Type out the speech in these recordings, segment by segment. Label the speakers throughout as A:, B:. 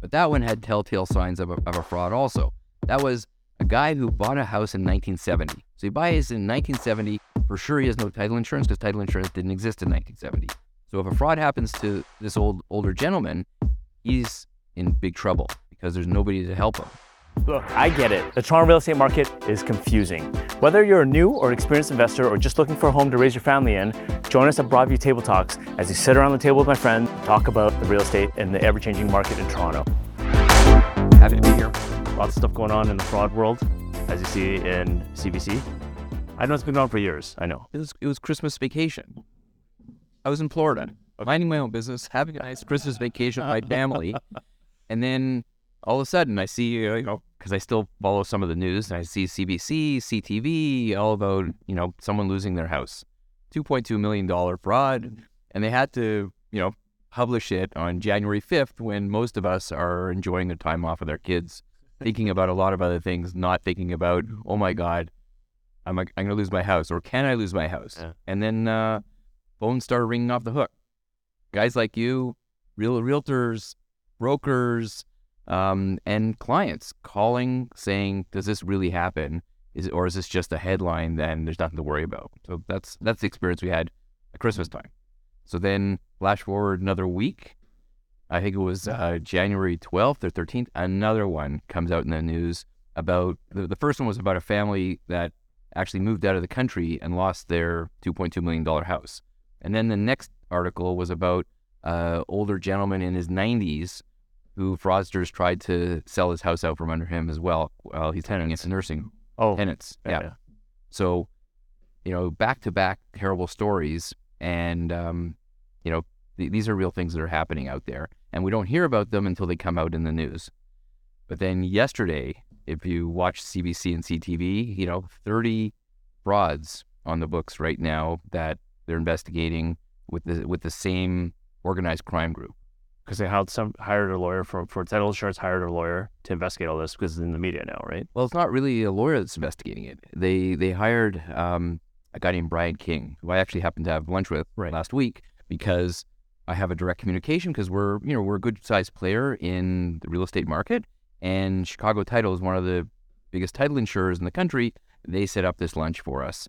A: But that one had telltale signs of a, of a fraud also. That was a guy who bought a house in 1970. So he buys in 1970. For sure, he has no title insurance because title insurance didn't exist in 1970. So if a fraud happens to this old older gentleman, he's in big trouble because there's nobody to help him.
B: Look, I get it. The Toronto real estate market is confusing. Whether you're a new or experienced investor or just looking for a home to raise your family in, join us at Broadview Table Talks as we sit around the table with my friend, talk about the real estate and the ever-changing market in Toronto.
A: Happy to be here.
B: Lots of stuff going on in the fraud world, as you see in CBC. I know it's been going on for years. I know.
A: It was it was Christmas vacation. I was in Florida, minding my own business, having a nice Christmas vacation with my family, and then all of a sudden I see you know because I still follow some of the news, and I see CBC, CTV, all about you know someone losing their house, two point two million dollar fraud, and they had to you know publish it on January fifth when most of us are enjoying the time off of our kids, thinking about a lot of other things, not thinking about oh my god. I'm, I'm going to lose my house, or can I lose my house?
B: Yeah.
A: And then uh, phones started ringing off the hook. Guys like you, real realtors, brokers, um, and clients calling saying, "Does this really happen? Is it, or is this just a headline? Then there's nothing to worry about." So that's that's the experience we had at Christmas time. So then, flash forward another week. I think it was uh, January 12th or 13th. Another one comes out in the news about the, the first one was about a family that actually moved out of the country and lost their 2.2 million dollar house. And then the next article was about an older gentleman in his 90s who fraudsters tried to sell his house out from under him as well while he's turning into nursing
B: Oh,
A: tenants. Yeah. So, you know, back to back terrible stories. And, um, you know, th- these are real things that are happening out there. And we don't hear about them until they come out in the news. But then yesterday, if you watch CBC and CTV, you know, 30 frauds on the books right now that they're investigating with the with the same organized crime group.
B: Because they hired some hired a lawyer for for title insurance, hired a lawyer to investigate all this because it's in the media now, right?
A: Well, it's not really a lawyer that's investigating it. They they hired um, a guy named Brian King, who I actually happened to have lunch with
B: Right.
A: last week because I have a direct communication because we're you know we're a good sized player in the real estate market, and Chicago Title is one of the biggest title insurers in the country. They set up this lunch for us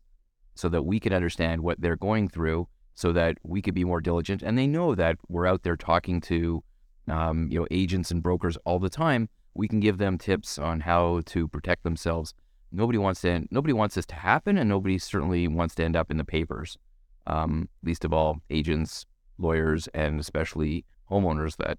A: so that we could understand what they're going through, so that we could be more diligent. And they know that we're out there talking to um, you know agents and brokers all the time. We can give them tips on how to protect themselves. Nobody wants to nobody wants this to happen, and nobody certainly wants to end up in the papers. Um, least of all, agents, lawyers, and especially homeowners that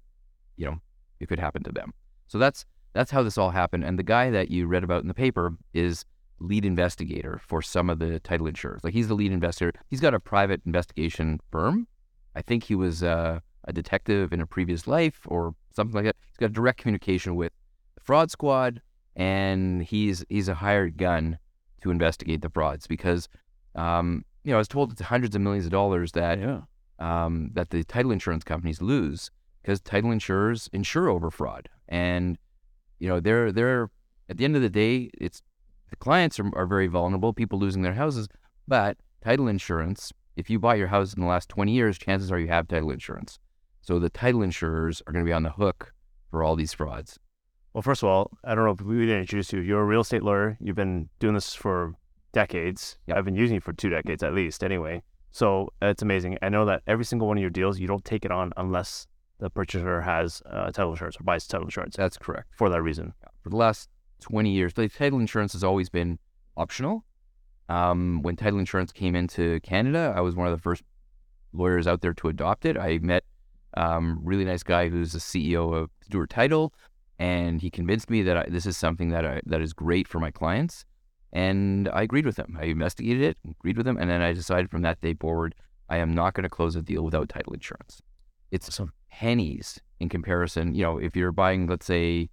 A: you know it could happen to them. So that's that's how this all happened. And the guy that you read about in the paper is lead investigator for some of the title insurers. Like he's the lead investigator. He's got a private investigation firm. I think he was uh, a detective in a previous life or something like that. He's got direct communication with the fraud squad, and he's he's a hired gun to investigate the frauds because um, you know I was told it's hundreds of millions of dollars that
B: Yeah.
A: um, that the title insurance companies lose because title insurers insure over fraud, and you know they're they're at the end of the day, it's the clients are, are very vulnerable, people losing their houses, but title insurance. If you bought your house in the last 20 years, chances are you have title insurance. So the title insurers are going to be on the hook for all these frauds.
B: Well, first of all, I don't know if we didn't introduce you. You're a real estate lawyer. You've been doing this for decades.
A: Yep.
B: I've been using it for two decades at least, anyway. So it's amazing. I know that every single one of your deals, you don't take it on unless the purchaser has uh, title insurance or buys title insurance
A: That's correct.
B: for that reason.
A: For the last 20 years, the title insurance has always been optional. Um, when title insurance came into Canada, I was one of the first lawyers out there to adopt it. I met um, really nice guy who's the CEO of Stewart Title, and he convinced me that I, this is something that I, that is great for my clients. And I agreed with him. I investigated it, agreed with him, and then I decided from that day forward, I am not going to close a deal without title insurance. It's
B: some
A: pennies in comparison. You know, if you're buying, let's say,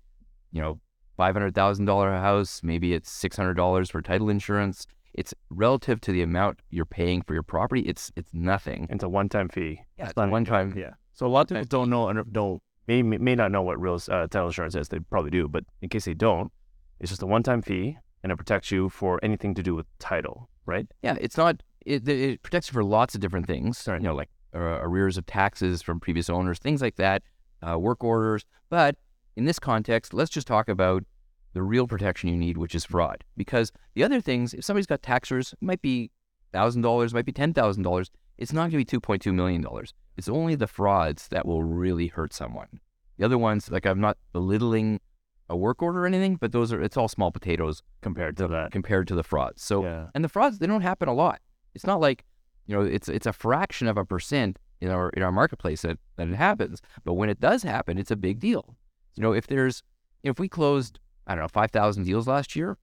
A: you know, five hundred thousand dollar house, maybe it's six hundred dollars for title insurance. It's relative to the amount you're paying for your property. It's it's nothing.
B: It's a one-time fee.
A: Yeah, it's
B: not-
A: one time.
B: Yeah. So a lot of people don't know, and don't may may not know what real uh, title insurance is. They probably do, but in case they don't, it's just a one-time fee, and it protects you for anything to do with title, right?
A: Yeah, it's not. It, it protects you for lots of different things.
B: Right.
A: You know, like uh, arrears of taxes from previous owners, things like that, uh, work orders. But in this context, let's just talk about the real protection you need, which is fraud. Because the other things, if somebody's got taxers, it might be thousand dollars, might be ten thousand dollars. It's not going to be two point two million dollars. It's only the frauds that will really hurt someone. The other ones, like I'm not belittling a work order or anything, but those are it's all small potatoes
B: compared to that.
A: compared to the frauds. So
B: Yeah.
A: and the frauds they don't happen a lot. It's not like you know it's it's a fraction of a percent in our in our marketplace that, that it happens. But when it does happen, it's a big deal. You know, if there's if we closed I don't know five thousand deals last year,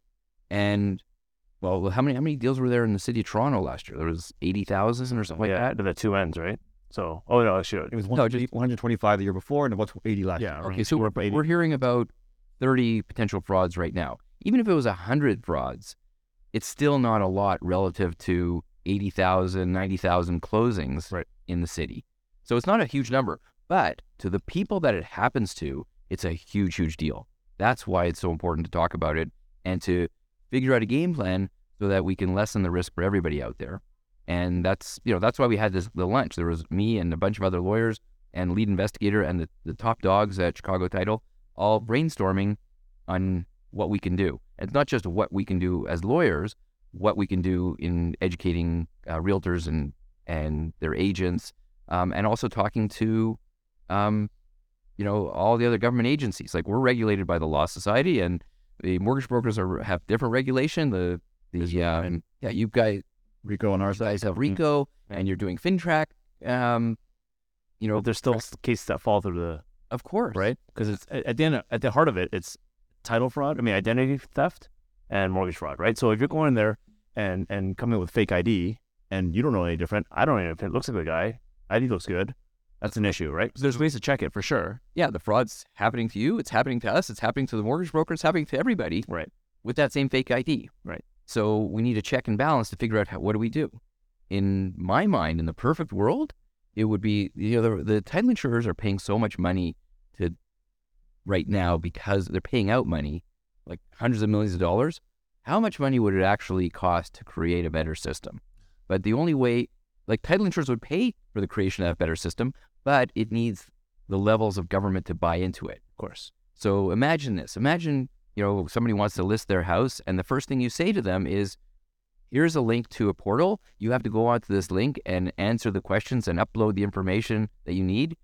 A: and well, how many how many deals were there in the city of Toronto last year? There was eighty thousand or something like
B: yeah,
A: that.
B: to the two ends, right? So, oh no, actually,
C: It was
A: No,
C: 120 125 the year before and about 80 last
B: yeah.
C: year.
B: around-
A: Okay, so
B: we're
A: we're hearing about 30 potential frauds right now. Even if it was 100 frauds, it's still not a lot relative to 80,000, 90,000 closings
B: Right.
A: in the city. So it's not a huge number, but to the people that it happens to, it's a huge, huge deal. That's why it's so important to talk about it and to figure out a game plan so that we can lessen the risk for everybody out there. And that's, you know, that's why we had this the lunch. There was me and a bunch of other lawyers and lead investigator and the, the top dogs at Chicago Title all brainstorming on what we can do. It's not just what we can do as lawyers, what we can do in educating uh, realtors and and their agents, um, and also talking to, um, you know, all the other government agencies. Like we're regulated by the Law Society, and the mortgage brokers are have different regulation. The the um, yeah, you guys
C: RECO on our side.
A: guys have RECO, and you're doing FINTRAC. Um, you know,
B: but there's still cases that fall through the
A: of course,
B: right because it's at at the end at the heart of it, it's title fraud. I mean, identity theft and mortgage fraud, right? So if you're going in there and and coming with fake ID and you don't know any different, I don't know if it looks like a guy. ID looks good. That's an issue, right? So there's ways to check it for sure.
A: yeah, the fraud's happening to you. It's happening to us. It's happening to the mortgage broker. It's happening to everybody
B: Right.
A: with that same fake ID.
B: Right.
A: So we need a check and balance to figure out how, what do we do. In my mind, in the perfect world, it would be you know the, the title insurers are paying so much money to right now because they're paying out money, like hundreds of millions of dollars. How much money would it actually cost to create a better system? But the only way, like title insurers would pay for the creation of that better system, but it needs the levels of government to buy into it.
B: Of course.
A: So imagine this. Imagine, you know, somebody wants to list their house and the first thing you say to them is, here's a link to a portal. You have to go onto this link and answer the questions and upload the information that you need.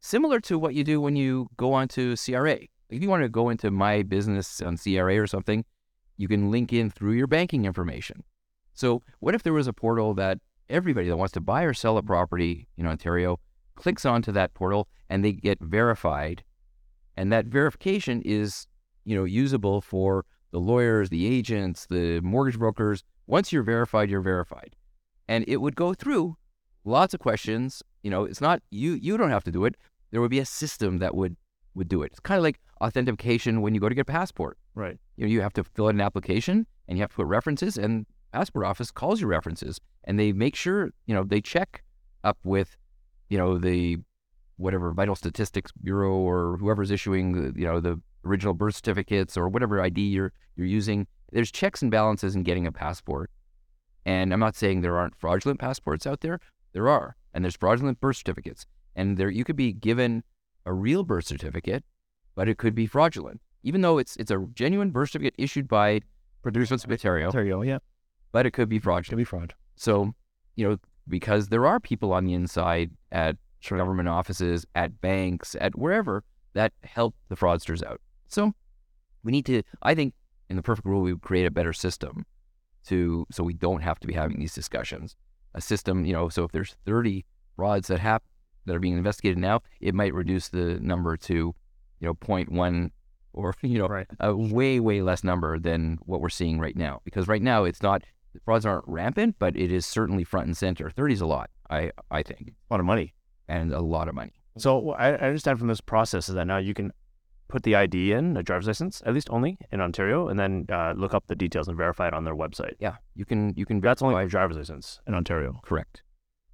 A: Similar to what you do when you go onto CRA. If you want to go into my business on CRA or something, you can link in through your banking information. So what if there was a portal that everybody that wants to buy or sell a property in Ontario clicks onto that portal and they get verified. And that verification is you know usable for the lawyers the agents the mortgage brokers. Once you're verified you're verified. And it would go through lots of questions. You know it's not you you don't have to do it. There would be a system that would would do it. It's kind of like authentication when you go to get a passport.
B: Right.
A: you know you have to fill out an application and you have to put references and passport office calls your references. And they make sure you know they check up with you know the whatever vital statistics bureau or whoever's issuing the, you know the original birth certificates or whatever ID you're you're using there's checks and balances in getting a passport. And I'm not saying there aren't fraudulent passports out there. There are. And there's fraudulent birth certificates. And there you could be given a real birth certificate but it could be fraudulent. Even though it's it's a genuine birth certificate issued by producers of Ontario
C: Ontario, yeah.
A: but it could be fraudulent.
C: Could be fraud.
A: so, you know, because there are people on the inside at government offices, at banks, at wherever that help the fraudsters out. So, we need to. I think in the perfect world, we would create a better system to so we don't have to be having these discussions. A system, you know, so if there's 30 frauds that hap that are being investigated now, it might reduce the number to, you know, 0.1 or you know
B: Right.
A: a way way less number than what we're seeing right now. Because right now it's not the frauds aren't rampant, but it is certainly front and center. 30 is a lot, I I think,
B: A lot of money.
A: and a lot of money.
B: So I, I understand from this process is that now you can put the ID in a driver's license, at least only in Ontario, and then uh, look up the details and verify it on their website.
A: Yeah, you can you can
B: That's only
A: verify-
B: for driver's license in Ontario.
A: correct.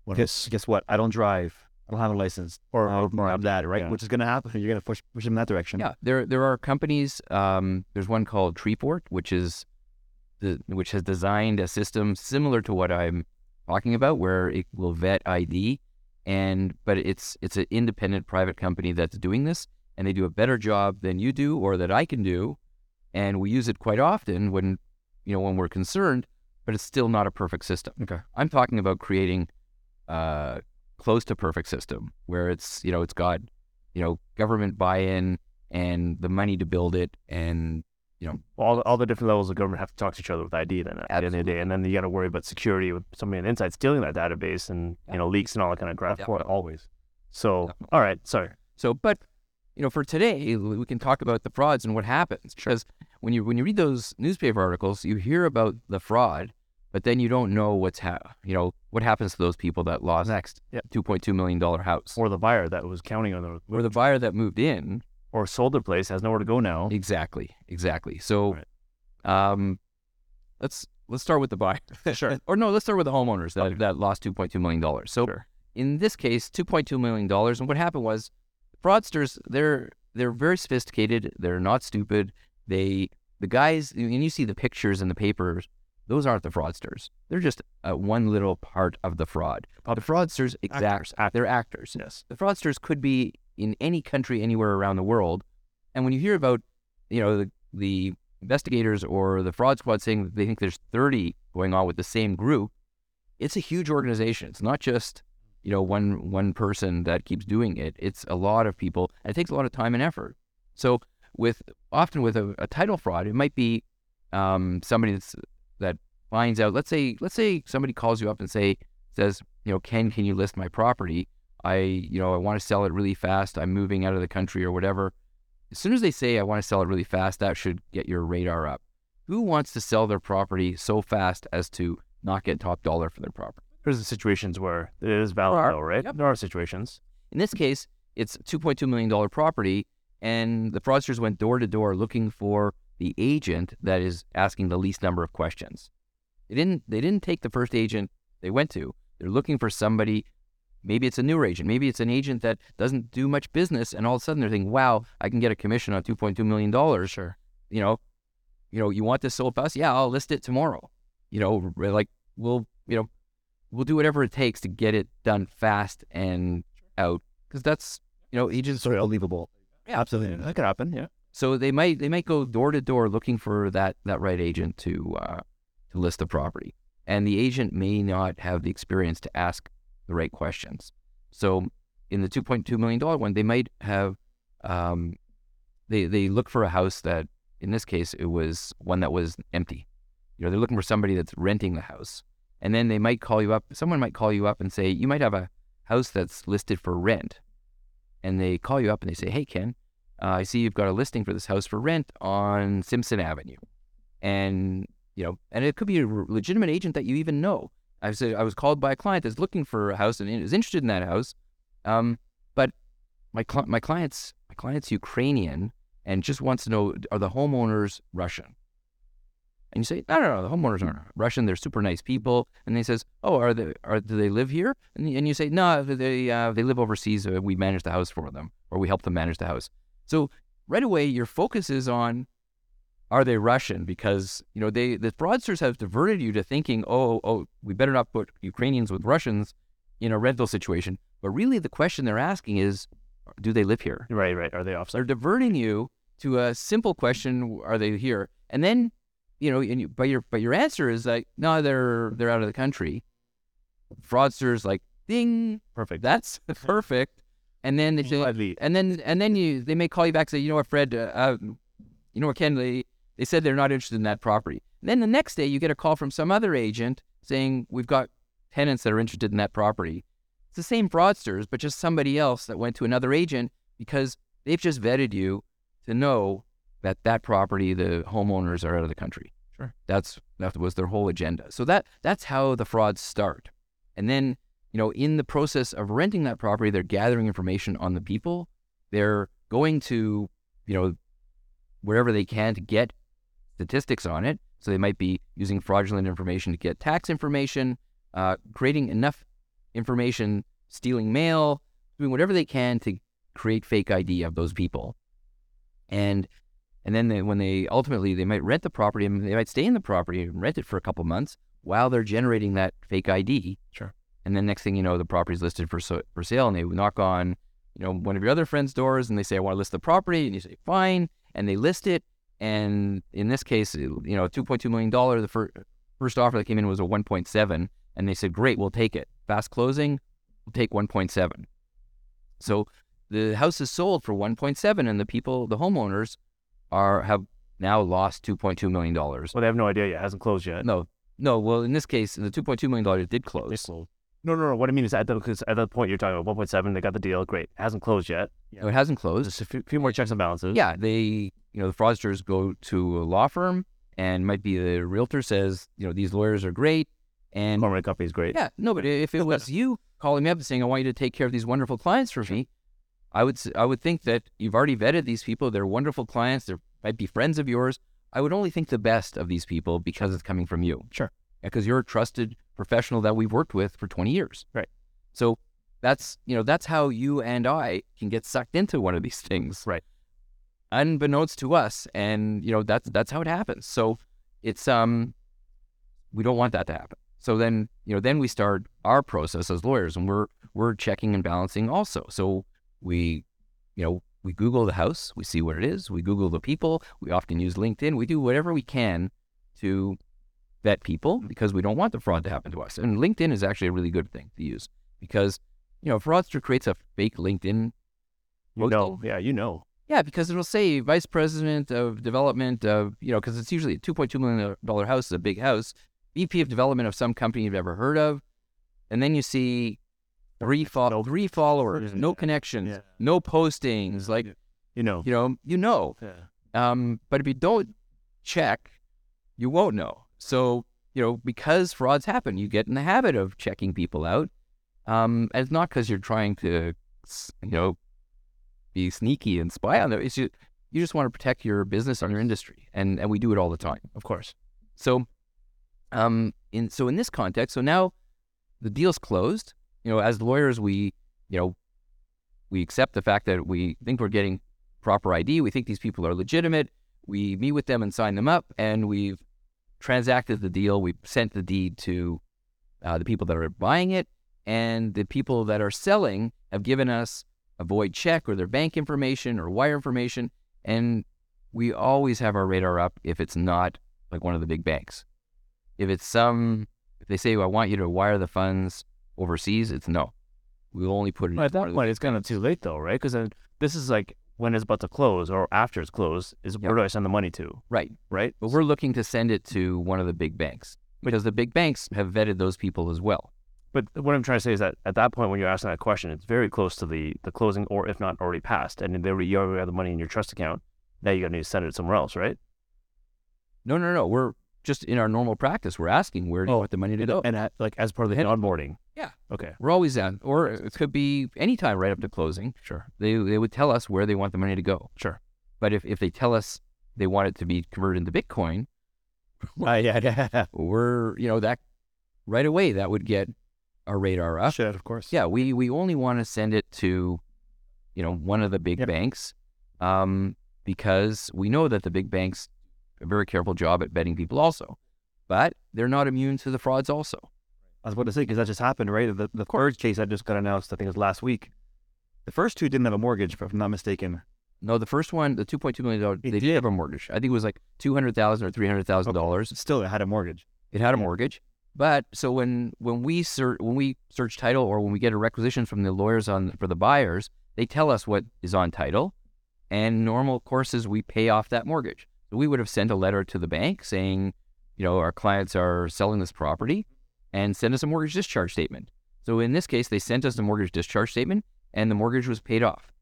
C: What guess, guess what? I don't drive. I don't have a license.
B: Or-
C: I don't have that, right?
B: yeah.
C: Which is going to happen. You're going to push, push them in that direction.
A: Yeah, there there are companies. Um, there's one called Treefort, which is the which has designed a system similar to what I'm talking about, where it will vet ID, and but it's it's an independent private company that's doing this, and they do a better job than you do or that I can do, and we use it quite often when you know when we're concerned, but it's still not a perfect system.
C: Okay.
A: I'm talking about creating uh, close to perfect system where it's you know it's got you know government buy-in and the money to build it and
B: all the, all all the different levels of government have to talk to each other with ID then at the end of the day, and then you got to worry about security with somebody on the inside stealing that database and
A: Yeah.
B: you know leaks and all that kind of crap.
A: Yeah.
C: Always.
B: So
A: Definitely.
B: all right, sorry.
A: So, but you know, for today, we can talk about the frauds and what happens. Because when you when you read those newspaper articles, you hear about the fraud, but then you don't know what's ha- you know what happens to those people that lost
B: Next, yeah,
A: two point two million dollar house,
B: or the buyer that was counting on the
A: or the buyer that moved in.
B: Or sold their place has nowhere to go now.
A: Exactly, exactly. So,
B: Right.
A: um, let's let's start with the buyer.
B: Sure.
A: or no, let's start with the homeowners that
B: Okay.
A: that lost two point two million dollars. So,
B: Sure.
A: in this case, two point two million dollars. And what happened was, fraudsters they're they're very sophisticated. They're not stupid. They the guys and you see the pictures in the papers. Those aren't the fraudsters. They're just uh, one little part of the fraud. The fraudsters, exact,
B: Actors,
A: they're actors.
B: Yes.
A: The fraudsters could be in any country, anywhere around the world. And when you hear about, you know, the, the investigators or the fraud squad saying that they think there's 30 going on with the same group, it's a huge organization. It's not just, you know, one one person that keeps doing it. It's a lot of people, and it takes a lot of time and effort. So with often with a, a title fraud, it might be um, somebody that's that finds out. Let's say let's say somebody calls you up and say says, you know, Ken, can you list my property? I, you know, I want to sell it really fast. I'm moving out of the country or whatever. As soon as they say I want to sell it really fast, that should get your radar up. Who wants to sell their property so fast as to not get top dollar for their property?
B: There's the situations where it is valid,
A: are.
B: though, right?
A: Yep.
B: There are situations.
A: In this case, it's $2.2 million property, and the fraudsters went door to door looking for the agent that is asking the least number of questions. They didn't. They didn't take the first agent they went to. They're looking for somebody. Maybe it's a newer agent. Maybe it's an agent that doesn't do much business, and all of a sudden they're thinking, "Wow, I can get a commission on 2.2 million dollars."
B: Sure.
A: You know, you know, you want this sold fast? Yeah, I'll list it tomorrow. You know, like we'll, you know, we'll do whatever it takes to get it done fast and out because that's, you know, agents.
C: Sorry, unbelievable.
A: Yeah.
C: Absolutely.
B: That could happen. Yeah.
A: So they might they might go door to door looking for that that right agent to uh, to list the property, and the agent may not have the experience to ask the right questions. So in the two point two million dollar one, they might have um, they they look for a house that in this case it was one that was empty. You know, they're looking for somebody that's renting the house, and then they might call you up. Someone might call you up and say you might have a house that's listed for rent, and they call you up and they say, "Hey, Ken." uh, I see you've got a listing for this house for rent on Simpson Avenue, and you know, and it could be a legitimate agent that you even know. I said I was called by a client that's looking for a house and is interested in that house, um, but my cli my client's my client's Ukrainian and just wants to know are the homeowners Russian? And you say no, no, no, the homeowners aren't Russian. They're super nice people. And they says, oh, are they are do they live here? And, and you say no, they uh, they live overseas. Uh, we manage the house for them, or we help them manage the house. So right away, your focus is on are they Russian? Because you know they the fraudsters have diverted you to thinking, oh, oh, we better not put Ukrainians with Russians in a rental situation. But really, the question they're asking is, do they live here?
B: Right. Right. Are they off?
A: They're diverting you to a simple question: Are they here? And then, you know, and you, but your but your answer is like, no, they're they're out of the country. Fraudsters like, ding,
B: Perfect.
A: that's perfect. And then they say, and then and then you they may call you back and say, you know what, Fred, uh, uh, you know what, Ken, they, said they're not interested in that property. And then the next day you get a call from some other agent saying we've got tenants that are interested in that property. It's the same fraudsters, but just somebody else that went to another agent because they've just vetted you to know that that property, the homeowners are out of the country.
B: Sure.
A: That's that was their whole agenda. So that that's how the frauds start. And then you know, in the process of renting that property, they're gathering information on the people. They're going to, you know, wherever they can to get statistics on it. So they might be using fraudulent information to get tax information, uh, creating enough information, stealing mail, doing whatever they can to create fake ID of those people. And and then they, when they ultimately they might rent the property and they might stay in the property and rent it for a couple months while they're generating that fake ID.
B: Sure.
A: And then next thing you know, the property's listed for so, for sale, and they knock on you know, one of your other friends' doors and they say, I want to list the property. And you say, fine. And they list it. And in this case, you know, $2.2 million, the fir- first offer that came in was a 1.7. And they said, great, we'll take it. Fast closing, we'll take 1.7. So the house is sold for 1.7 and the people, the homeowners are, have now lost $2.2 million.
B: Well, they have no idea yet. It hasn't closed yet.
A: No, no. Well, in this case, the $2.2 million did close.
B: They
A: close.
B: Closed. No, no, no. What I mean is at the, cause at that point you're talking about 1.7. They got the deal. Great. It hasn't closed yet.
A: No, it hasn't closed.
B: Just a few, few more checks and balances.
A: Yeah, they, you know, the fraudsters go to a law firm and might be the realtor says, you know, these lawyers are great. And
B: Cormorant Company is great.
A: yeah, no, but if it was you calling me up and saying, I want you to take care of these wonderful clients for me, I would, s- I would think that you've already vetted these people. They're wonderful clients. They might be friends of yours. I would only think the best of these people because it's coming from you.
B: Sure.
A: Because you're a trusted professional that we've worked with for 20 years.
B: Right.
A: So that's, you know, that's how you and I can get sucked into one of these things.
B: Right.
A: Unbeknownst to us. And, you know, that's, that's how it happens. So it's, um, we don't want that to happen. So then, you know, then we start our process as lawyers and we're, we're checking and balancing also. So we, you know, we Google the house, we see what it is, we Google the people, we often use LinkedIn, we do whatever we can to vet people because we don't want the fraud to happen to us. And LinkedIn is actually a really good thing to use because, you know, fraudster creates a fake LinkedIn.
B: You know. Yeah, you know.
A: Yeah, because it'll say vice president of development of, you know, because it's usually a $2.2 million house, is a big house, VP of development of some company you've ever heard of. And then you see three, fo-
B: No-
A: three followers, no connections,
B: Yeah.
A: no postings. Like,
B: You know.
A: you know, you know.
B: Yeah.
A: Um, but if you don't check, you won't know. So, you know, because frauds happen, you get in the habit of checking people out. Um, and it's not because you're trying to, you know, be sneaky and spy on them. It's just, you just want to protect your business and your industry. And, and we do it all the time.
B: Of course.
A: So, um, in so in this context, so now the deal's closed. You know, as lawyers, we, you know, we accept the fact that we think we're getting proper ID. We think these people are legitimate. We meet with them and sign them up, and we've transacted the deal. We've sent the deed to uh, the people that are buying it, and the people that are selling have given us a void check or their bank information or wire information, and we always have our radar up if it's not like one of the big banks. If it's some, if they say, I want you to wire the funds overseas, it's no. We'll only put it
B: Well, at that point, it's kind of too late, though, right? Because this is like when it's about to close or after it's closed. Is
A: Yeah.
B: where do I send the money to?
A: Right.
B: Right.
A: But we're looking to send it to one of the big banks because the big banks have vetted those people as well.
B: But what I'm trying to say is that at that point, when you're asking that question, it's very close to the, the closing, or if not already passed, and they already, you already have the money in your trust account. Now you got to need to send it somewhere else, right?
A: No, no, no. We're just in our normal practice. We're asking where do you
B: Oh,
A: want the money to go.
B: and at, like as part of the
A: And-
B: onboarding.
A: Yeah.
B: Okay.
A: We're always at, or it could be anytime right up to closing.
B: Sure.
A: They they would tell us where they want the money to go.
B: Sure.
A: But if, if they tell us they want it to be converted into Bitcoin,
B: Uh, yeah. Yeah.
A: we're you know that right away that would get our radar up.
B: Should of course.
A: Yeah, we we only want to send it to, you know, one of the big
B: Yep.
A: banks, um, because we know that the big banks a very careful job at vetting people also, but they're not immune to the frauds also.
C: I was about to say because that just happened, right? The the third case that just got announced, I think it was last week. The first two didn't have a mortgage, if I'm not mistaken.
A: No, the first one, the two point two million dollars, they did have a mortgage. I think it was like two hundred thousand or three hundred thousand dollars.
C: Still, it had a mortgage.
A: It had a mortgage, but so when when we search when we search title or when we get a requisition from the lawyers on for the buyers, they tell us what is on title, and normal courses we pay off that mortgage. So we would have sent a letter to the bank saying, you know, our clients are selling this property, and send us a mortgage discharge statement. So in this case, they sent us a mortgage discharge statement, and the mortgage was paid off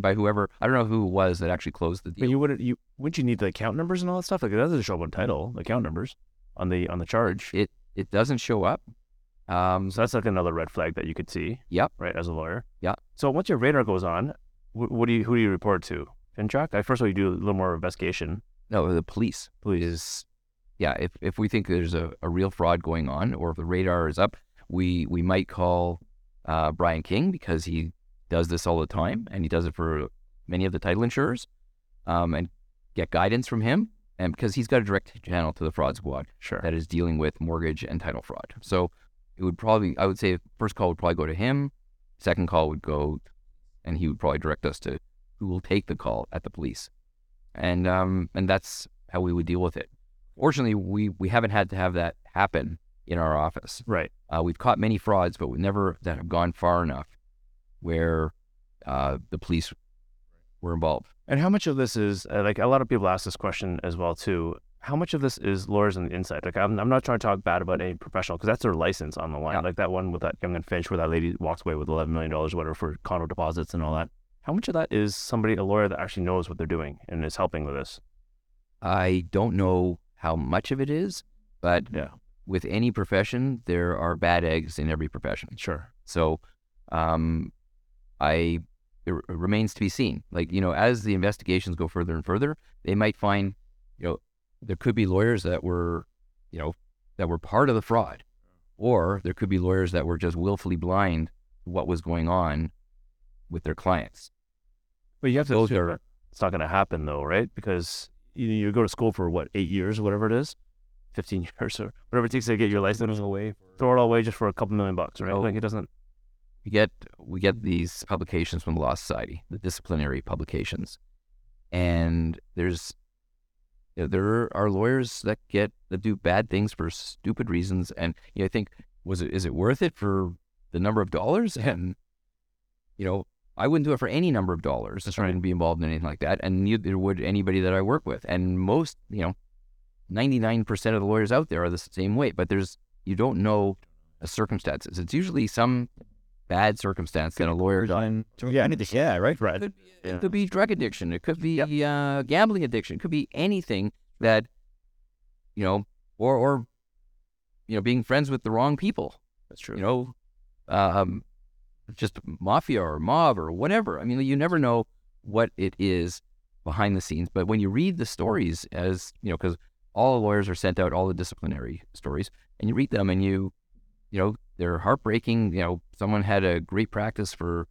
A: by whoever. I don't know who it was that actually closed the deal.
B: But you wouldn't you wouldn't you need the account numbers and all that stuff? Like it doesn't show up on title, account numbers on the on the charge.
A: It it doesn't show up. Um,
B: So that's like another red flag that you could see.
A: Yep.
B: Right, as a lawyer.
A: Yeah.
B: So once your radar goes on, wh- what do you who do you report to? FINTRAC. I first of all you do a little more investigation.
A: no, the police.
B: Police.
A: is yeah if, if we think there's a, a real fraud going on or if the radar is up we we might call uh, brian king because he does this all the time and he does it for many of the title insurers um, and get guidance from him and because he's got a direct channel to the fraud squad
B: Sure.
A: that is dealing with mortgage and title fraud so it would probably i would say first call would probably go to him second call would go and he would probably direct us to who will take the call at the police, and um, and that's how we would deal with it. Fortunately, we we haven't had to have that happen in our office.
B: Right.
A: Uh, we've caught many frauds, but we've never that have gone far enough where uh, the police were involved.
B: And how much of this is uh, like a lot of people ask this question as well too. How much of this is lawyers on the inside? Like I'm, I'm not trying to talk bad about any professional because that's their license on the line.
A: Yeah.
B: Like that one with that Yonge and Finch, where that lady walks away with eleven million dollars, whatever, for condo deposits and all that. How much of that is somebody, a lawyer that actually knows what they're doing and is helping with this?
A: I don't know how much of it is, but
B: Yeah.
A: with any profession, there are bad eggs in every profession.
B: Sure.
A: So, um, I it remains to be seen. Like you know, as the investigations go further and further, they might find, you know, there could be lawyers that were, you know, that were part of the fraud, or there could be lawyers that were just willfully blind to what was going on with their clients.
B: But you have to.
A: Those are-
B: It's not going to happen though, right? Because you, you go to school for what eight years or whatever it is, fifteen years or whatever it takes to get your license away. Throw it all away just for a couple million bucks, right?
A: Oh.
B: Like it doesn't.
A: we get we get these publications from the Law Society, the disciplinary publications, and there's you know, there are lawyers that get that do bad things for stupid reasons, and you know, I think was it is it worth it for the number of dollars? And you know, I wouldn't do it for any number of dollars.
B: That's
A: I
B: right.
A: wouldn't be involved in anything like that, and neither would anybody that I work with. And most, you know, ninety nine percent of the lawyers out there are the same way. But there's you don't know the circumstances. It's usually some bad circumstance that a lawyer done.
C: Yeah, anything. Yeah, right.
B: Right.
A: Could,
B: Yeah.
A: It could be drug addiction. It could be uh, gambling addiction. It could be anything that, you know, or or, you know, being friends with the wrong people.
B: That's true.
A: You know, um, just mafia or mob or whatever. I mean, you never know what it is behind the scenes. But when you read the stories, as you know, because all the lawyers are sent out all the disciplinary stories, and you read them, and you, you know, they're heartbreaking. You know, someone had a great practice for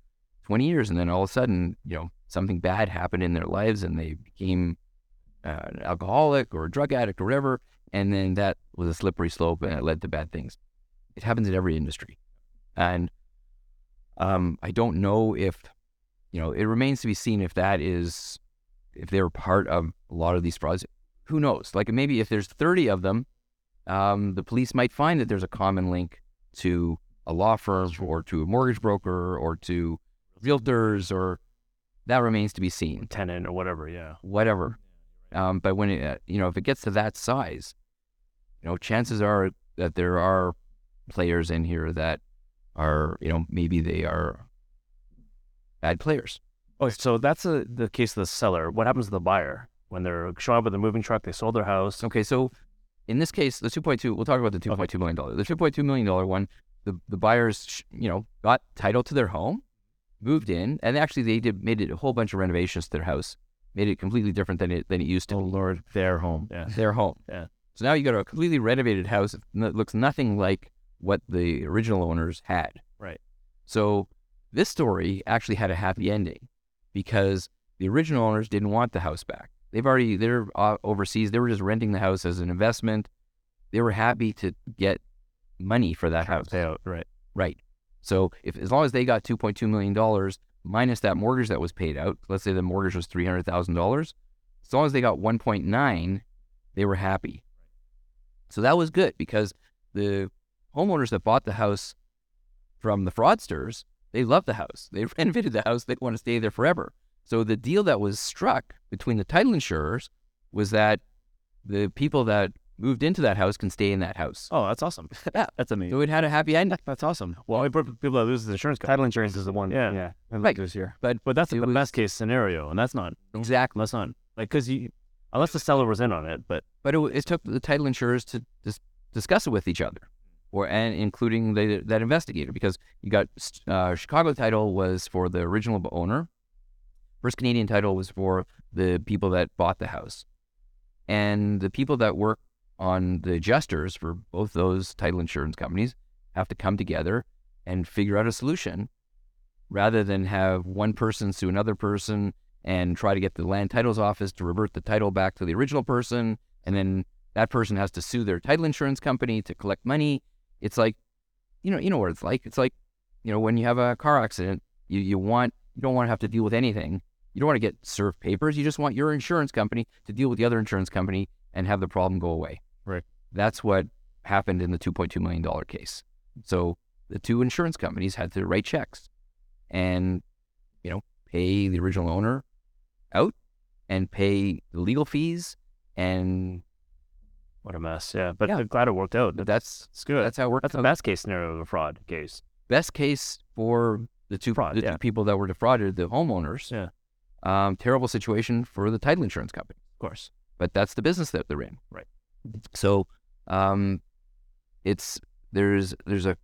A: 20 years, and then all of a sudden, you know, something bad happened in their lives, and they became uh, an alcoholic or a drug addict or whatever, and then that was a slippery slope, and it led to bad things. It happens in every industry, and um, I don't know if, you know, it remains to be seen if that is, if they're part of a lot of these frauds. Who knows? Like maybe if there's 30 of them, um, the police might find that there's a common link to a law firm or to a mortgage broker or to realtors or that remains to be seen
B: tenant or whatever. Yeah.
A: whatever um, but when it uh, you know if it gets to that size you know chances are that there are players in here that are you know maybe they are bad players
B: Oh, so that's a, the case of the seller. What happens to the buyer when they're showing up with a moving truck? They sold their house.
A: Okay, so in this case, the 2.2, we'll talk about the 2.2 million dollar. The 2.2 million dollar one, the the buyers, you know, got title to their home, moved in, and actually they did made it a whole bunch of renovations to their house, made it completely different than it than it used to
C: Oh
A: be.
C: Lord, their home.
B: Yeah.
A: Their home.
B: Yeah.
A: So now you got a completely renovated house that looks nothing like what the original owners had.
B: Right.
A: So this story actually had a happy ending because the original owners didn't want the house back. They've already they're uh, overseas. They were just renting the house as an investment. They were happy to get money for that house.
B: Payout. Right.
A: Right. So if as long as they got two point two million dollars minus that mortgage that was paid out, let's say the mortgage was three hundred thousand dollars, as long as they got one point nine, they were happy. So that was good because the homeowners that bought the house from the fraudsters, they loved the house. They renovated the house. They want to stay there forever. So the deal that was struck between the title insurers was that the people that moved into that house can stay in that house.
B: Oh, that's awesome.
A: Yeah.
B: That's amazing.
A: So it had a happy ending.
C: That's awesome.
B: Well, I brought people that lose the insurance company.
C: Title insurance is the one.
B: Yeah.
C: yeah. I
A: Right.
C: this year.
A: But
B: But that's the
A: was-
B: best case scenario, and that's not.
A: exactly.
B: That's not like because you, unless the seller was in on it. But
A: But it, it took the title insurers to dis- discuss it with each other, or and including the, that investigator, because you got uh, Chicago title was for the original owner, First Canadian title was for the people that bought the house, and the people that work on the adjusters for both those title insurance companies have to come together and figure out a solution, rather than have one person sue another person and try to get the land titles office to revert the title back to the original person, and then that person has to sue their title insurance company to collect money. It's like, you know, you know what it's like. It's like, you know, when you have a car accident, you, you want you don't want to have to deal with anything. You don't want to get served papers. You just want your insurance company to deal with the other insurance company and have the problem go away.
B: Right.
A: That's what happened in the $2.2 million case. So the two insurance companies had to write checks and, you know, pay the original owner out and pay the legal fees. And
B: What a mess. Yeah, but
A: Yeah.
B: I'm glad it worked out. That's,
A: that's
B: that's good.
A: that's how it worked.
B: That's the best case scenario of a fraud case.
A: best case for the two
B: Fraud,
A: the
B: yeah.
A: two people that were defrauded, the homeowners.
B: Yeah.
A: Um, terrible situation for the title insurance company,
B: Of course.
A: but that's the business that they're in.
B: Right.
A: So, um, it's there's there's a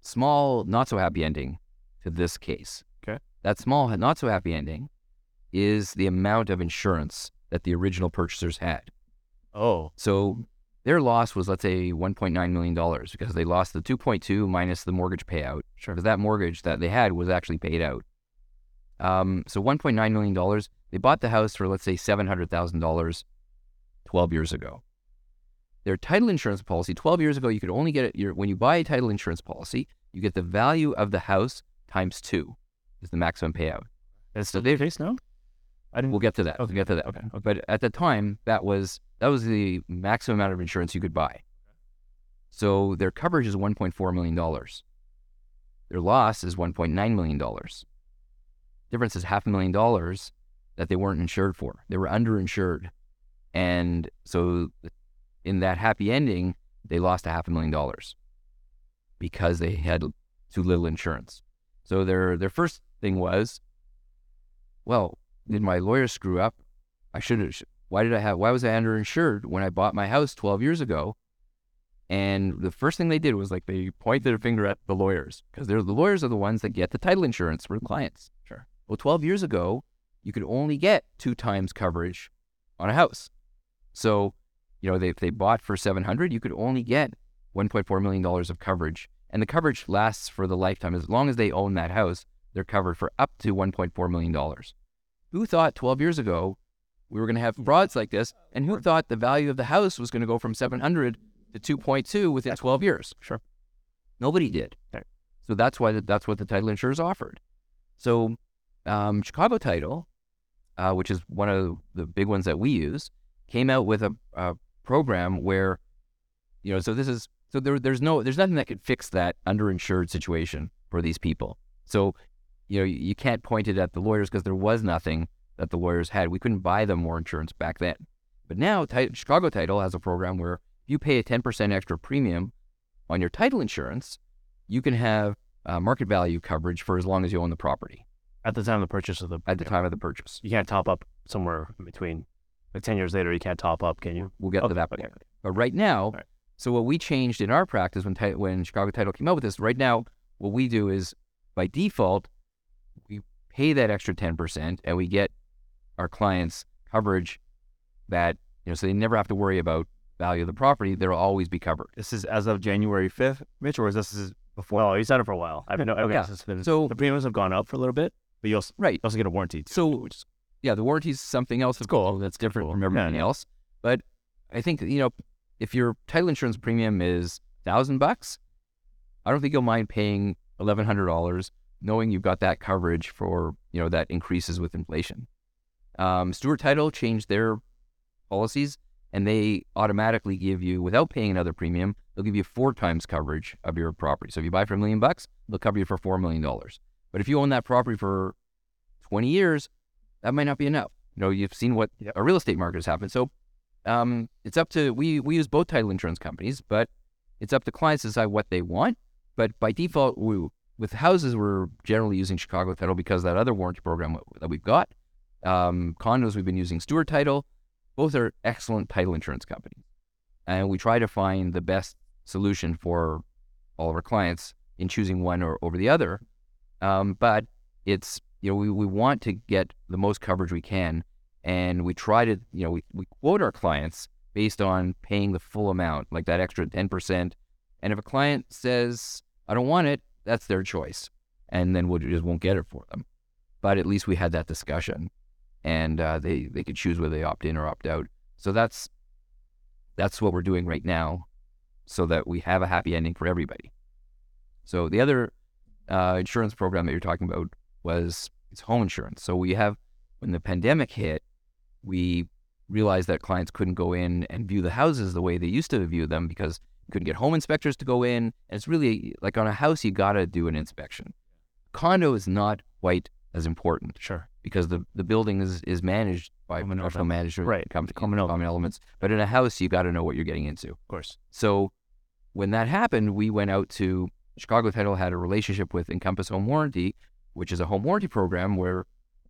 A: small not so happy ending to this case.
B: Okay.
A: That small not so happy ending is the amount of insurance that the original purchasers had.
B: Oh,
A: So their loss was, let's say, $1.9 million because they lost the 2.2 minus the mortgage payout.
B: Sure.
A: Because that mortgage that they had was actually paid out. Um, so $1.9 million, they bought the house for, let's say, $700,000 12 years ago. Their title insurance policy, 12 years ago, you could only get it, your, when you buy a title insurance policy, you get the value of the house times two is the maximum payout.
B: it's
A: So
B: the case now? I didn't.
A: We'll get to that.
B: Okay.
A: We'll get to that.
B: Okay, okay.
A: But at the time, that was that was the maximum amount of insurance you could buy. So their coverage is 1.4 million dollars. Their loss is 1.9 million dollars. Difference is half a million dollars that they weren't insured for. They were underinsured, and so in that happy ending, they lost a half a million dollars because they had too little insurance. So their their first thing was, well, did my lawyer screw up? I should have. Why did I have? Why was I underinsured when I bought my house 12 years ago? And the first thing they did was like they point their finger at the lawyers because they're the lawyers are the ones that get the title insurance for the clients.
B: Sure.
A: Well, 12 years ago, you could only get two times coverage on a house. So, you know, they, if they bought for 700, you could only get 1.4 million dollars of coverage, and the coverage lasts for the lifetime. As long as they own that house, they're covered for up to 1.4 million dollars. Who thought 12 years ago we were going to have frauds like this? And who thought the value of the house was going to go from 700 to 2.2 within 12 years?
B: Sure.
A: Nobody did. So that's why the, that's what the title insurers offered. So um, Chicago Title, uh, which is one of the big ones that we use, came out with a, a program where, you know, so this is so there, there's no there's nothing that could fix that underinsured situation for these people. So, you know, you, can't point it at the lawyers because there was nothing that the lawyers had. We couldn't buy them more insurance back then. But now, Chicago Title has a program where if you pay a 10% extra premium on your title insurance, you can have uh, market value coverage for as long as you own the property
B: At the time of the purchase of the
A: at the time of the purchase.
B: you can't top up somewhere in between. Like ten years later, you can't top up, can you?
A: We'll get
B: Okay,
A: to that
B: okay.
A: But right now,
B: right.
A: so what we changed in our practice when when Chicago Title came out with this, right now, what we do is by default, we pay that extra ten percent, and we get our clients coverage that you know, so they never have to worry about value of the property. They'll always be covered.
C: This is as of January 5th, Mitch, or is this is before?
B: Well, he's had it for a while. I've no. Okay,
A: Yeah.
B: so been-
A: So
B: the premiums have gone up for a little bit, but you also,
A: right,
B: you also get a warranty. Too,
A: So-
B: which is
A: yeah, the warranty is something else that's
B: cool.
A: That's different
B: cool.
A: from
B: Yeah,
A: everything
B: yeah.
A: else. But I think you know, if your title insurance premium is thousand bucks, I don't think you'll mind paying eleven hundred dollars, knowing you've got that coverage for you know that increases with inflation. Um, Stewart Title changed their policies, and they automatically give you, without paying another premium, they'll give you four times coverage of your property. So if you buy for a million bucks, they'll cover you for four million dollars. But if you own that property for twenty years, that might not be enough. You know, you've seen what
B: Yep.
A: a real estate market has happened. So um, it's up to we we use both title insurance companies, but it's up to clients to decide what they want. But by default, we, with houses, we're generally using Chicago Title because that other warranty program that we've got. Um, condos, we've been using Stewart Title. Both are excellent title insurance companies, and we try to find the best solution for all of our clients in choosing one or over the other. Um, but it's you know we, we want to get the most coverage we can, and we try to you know we, we quote our clients based on paying the full amount, like that extra ten percent. And if a client says I don't want it, that's their choice, and then we just won't get it for them. But at least we had that discussion, and uh, they they could choose whether they opt in or opt out. So that's that's what we're doing right now, so that we have a happy ending for everybody. So the other uh, insurance program that you're talking about was it's home insurance. So we have when the pandemic hit, we realized that clients couldn't go in and view the houses the way they used to view them because couldn't get home inspectors to go in. And it's really like on a house, you got to do an inspection. Condo is not quite as important
B: Sure.
A: because the, the building is, is managed by
B: Common
A: professional
B: element.
A: managers,
B: Right.
A: com-
B: Common
A: common elements. But in a house, you got to know what you're getting into.
B: Of course.
A: So when that happened, we went out to Chicago Title had a relationship with Encompass Home Warranty, which is a home warranty program where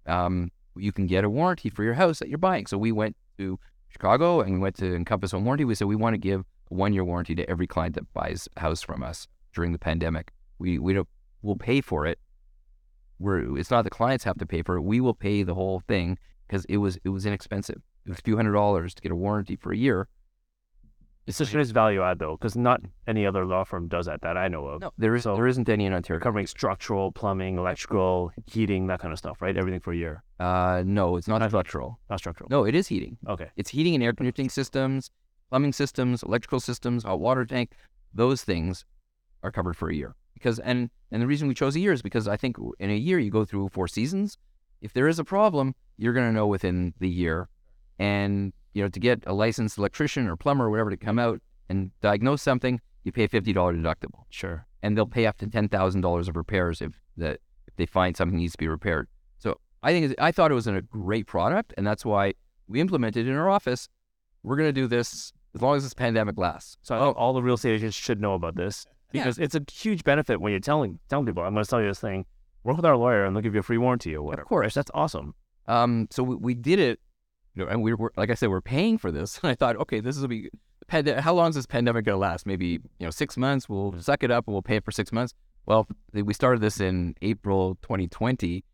A: um, you can get a warranty for your house that you're buying. So we went to Chicago and we went to Encompass Home Warranty. We said we want to give one year warranty to every client that buys a house from us during the pandemic. We we don't we'll pay for it. We're it's not the clients have to pay for it. We will pay the whole thing because it was it was inexpensive. It was a few hundred dollars to get a warranty for a year.
B: It's such a nice value add though, because not any other law firm does that that I know of.
A: No, there is
B: So-
A: there isn't any in Ontario.
B: Covering structural, plumbing, electrical, heating, that kind of stuff, right? Everything for a year.
A: Uh, no, it's not
B: Not
A: structural.
B: Not structural.
A: No, it is heating.
B: Okay.
A: It's heating and air conditioning systems, plumbing systems, electrical systems, hot water tank. Those things are covered for a year. Because and and the reason we chose a year is because I think in a year you go through four seasons. If there is a problem, you're going to know within the year. And you know, to get a licensed electrician or plumber or whatever to come out and diagnose something, you pay a fifty dollar deductible,
B: Sure.
A: and they'll pay up to ten thousand dollars of repairs if that if they find something needs to be repaired. So I think I thought it was a great product, and that's why we implemented it in our office. We're going to do this as long as this pandemic lasts.
B: So think all the real estate agents should know about this
A: Yeah.
B: because it's a huge benefit when you're telling telling people, I'm going to sell you this thing. Work with our lawyer and they'll give you a free warranty or whatever.
A: Of course.
B: That's awesome.
A: Um, so we, we did it, you know, and we were like I said, we're paying for this. And I thought, okay, this will be. pande- How long is this pandemic going to last? Maybe you know six months. We'll suck it up and we'll pay it for six months. Well, we started this in April 2020,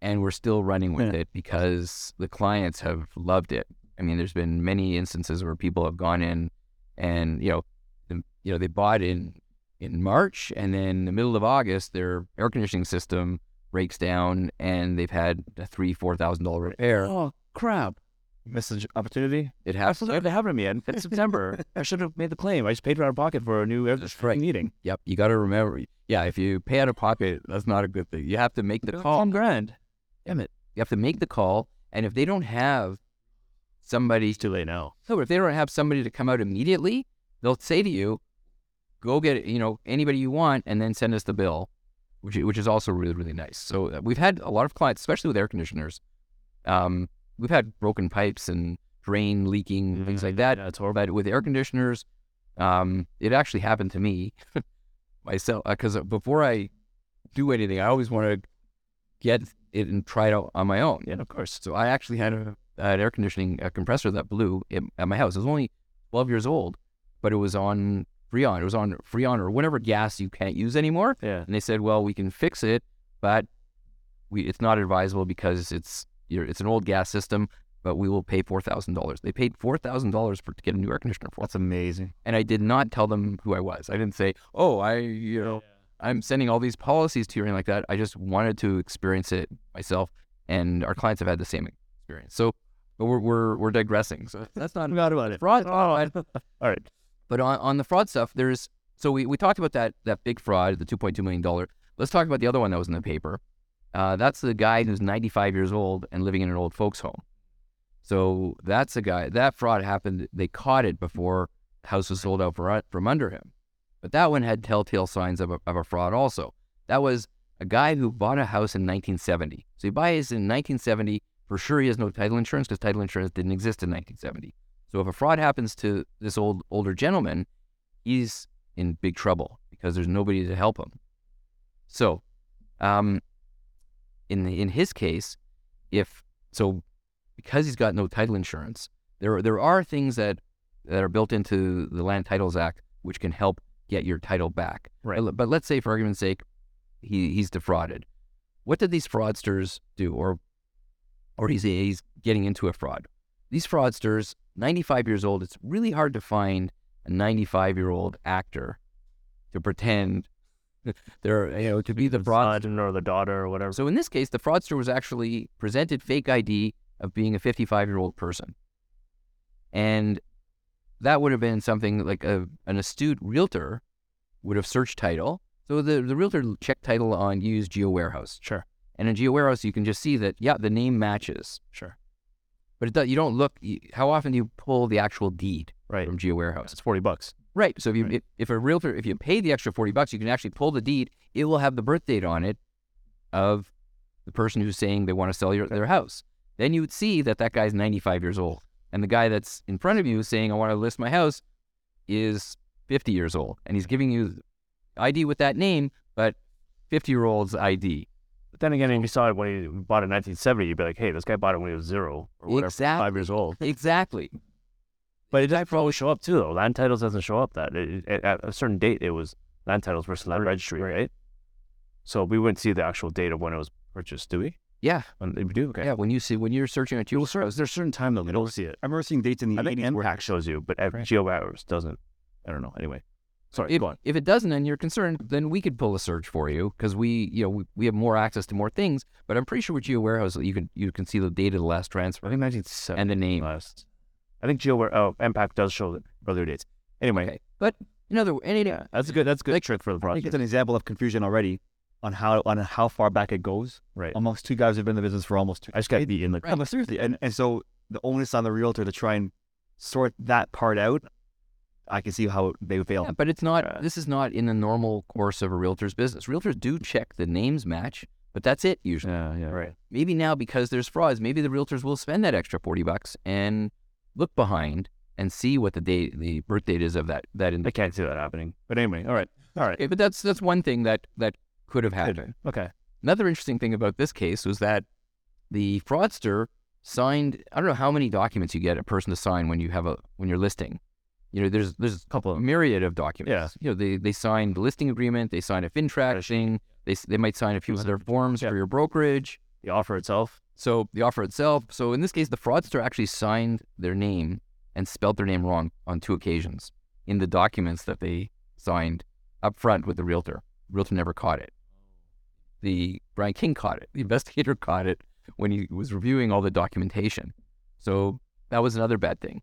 A: and we're still running with
B: Yeah.
A: it because the clients have loved it. I mean, there's been many instances where people have gone in, and you know, the, you know, they bought in in March, and then the middle of August, their air conditioning system breaks down, and they've had a three, four thousand dollar repair.
B: Oh, crap. Missed an opportunity.
A: It has
B: still have to have it me in It's September. I should have made the claim. I just paid out of pocket for a new air
A: That's right.
B: meeting.
A: Yep, you got to remember. Yeah, if you pay out of pocket, that's not a good thing. You have to make the call.
B: Ten grand.
A: Damn it! You have to make the call, and if they don't have somebody,
B: to too late now.
A: no, if they don't have somebody to come out immediately, they'll say to you, "Go get you know anybody you want, and then send us the bill," which which is also really really nice. So uh, we've had a lot of clients, especially with air conditioners. Um, we've had broken pipes and drain leaking things like that.
B: Yeah, it's horrible.
A: But with air conditioners, um, it actually happened to me myself because before I do anything, I always want to get it and try it out on my own.
B: Yeah, of course.
A: So I actually had a, an air conditioning a compressor that blew in, at my house. It was only 12 years old, but it was on Freon. It was on Freon or whatever gas you can't use anymore.
B: Yeah.
A: And they said, well, we can fix it, but we it's not advisable because it's you're, it's an old gas system. But we will pay four thousand dollars. They paid four thousand dollars for to get a new air conditioner for,
C: That's amazing.
A: and I did not tell them who I was. I didn't say, "Oh, I you know I'm sending all these policies to you," or anything like that. I just wanted to experience it myself, and our clients have had the same experience. So, but we're we're, we're digressing. So that's not
B: Forgot about it.
A: fraud.
B: Oh, all right.
A: But on, on the fraud stuff, there's so we, we talked about that that big fraud, the two point two million dollar. Let's talk about the other one that was in the paper. Uh, that's the guy who's 95 years old and living in an old folks home. So that's a guy. That fraud happened. They caught it before house was sold out for, from under him. But that one had telltale signs of a, of a fraud also. That was a guy who bought a house in 1970. So he buys in 1970. For sure, he has no title insurance because title insurance didn't exist in 1970. So if a fraud happens to this old older gentleman, he's in big trouble because there's nobody to help him. So, um, in the, in his case, if so, because he's got no title insurance, there there are things that that are built into the Land Titles Act which can help get your title back.
B: Right.
A: But, but let's say, for argument's sake, he he's defrauded. What did these fraudsters do, or or he's he's getting into a fraud? These fraudsters, 95 years old. It's really hard to find a 95 year old actor to pretend they're you know to be the fraud.
B: or the daughter or whatever.
A: So in this case, the fraudster was actually presented fake ID of being a 55 year old person, and that would have been something like a, an astute realtor would have searched title. So the the realtor checked title on used Geo Warehouse,
B: Sure.
A: And in Geo Warehouse, you can just see that, yeah, the name matches.
B: Sure.
A: But it does, you don't look, you, how often do you pull the actual deed
B: Right.
A: from Geo Warehouse?
B: It's 40 bucks.
A: Right. So if you
B: Right.
A: if, if a realtor if you pay the extra forty bucks, you can actually pull the deed. It will have the birth date on it of the person who's saying they want to sell your, their house. Then you would see that that guy's ninety five years old, and the guy that's in front of you saying I want to list my house is fifty years old, and he's giving you ID with that name, but fifty year old's ID.
B: But then again, if you saw it when he bought it in 1970, you'd be like, hey, this guy bought it when he was zero or whatever,
A: Exactly.
B: five years old.
A: Exactly.
B: But it does probably show up too, though. Land titles doesn't show up that. It, it- at a certain date, it was land titles versus land registry, right? So we wouldn't see the actual date of when it was purchased, do we?
A: Yeah.
B: And we do? Okay.
A: Yeah. When you see when you're searching at your
B: Is there a certain time though we don't see it?
C: I remember seeing dates in the
B: I think
C: 80s where
B: MPAC shows you, but
C: Right.
B: Geo Hours doesn't. I don't know. Anyway, sorry.
A: if,
B: go on.
A: if it doesn't and you're concerned, then we could pull a search for you because we, you know, we, we have more access to more things. But I'm pretty sure with Geo Warehouse, you can you can see the date of the last transfer.
B: I think 1970
A: and the name.
B: last. I think Geo oh, MPAC does show the earlier dates. Anyway,
A: Okay, but another any
B: yeah, that's a good. That's good trick for the project.
C: it's an example of confusion already on how on how far back it goes
B: right.
C: amongst two guys who've been in the business for almost two
B: I just got beat in the.
C: Yeah, but seriously, and, and so the onus on the realtor to try and sort that part out, I can see how they would fail.
A: Yeah, but it's not.
B: Uh,
A: this is not in the normal course of a realtor's business. Realtors do check the names match, but that's it usually.
B: Yeah, yeah, right.
A: Maybe now because there's frauds, maybe the realtors will spend that extra forty bucks and look behind and see what the date, the birth date is of that that. In
B: I can't see that happening. But anyway, all right, all right.
A: okay, but that's that's one thing that that could have happened.
B: Okay.
A: Another interesting thing about this case was that the fraudster signed I don't know how many documents you get a person to sign when you have a when you're listing. You know, there's there's a
B: Couple of
A: myriad of documents.
B: Yeah.
A: You know, they they signed the listing agreement, they signed a FINTRAC thing, they they might sign a few other forms
B: Yeah.
A: for your brokerage.
B: the offer itself.
A: So the offer itself. So in this case, the fraudster actually signed their name and spelled their name wrong on two occasions in the documents that they signed up front with the realtor. realtor never caught it. The Brian King caught it. The investigator caught it when he was reviewing all the documentation. So that was another bad thing.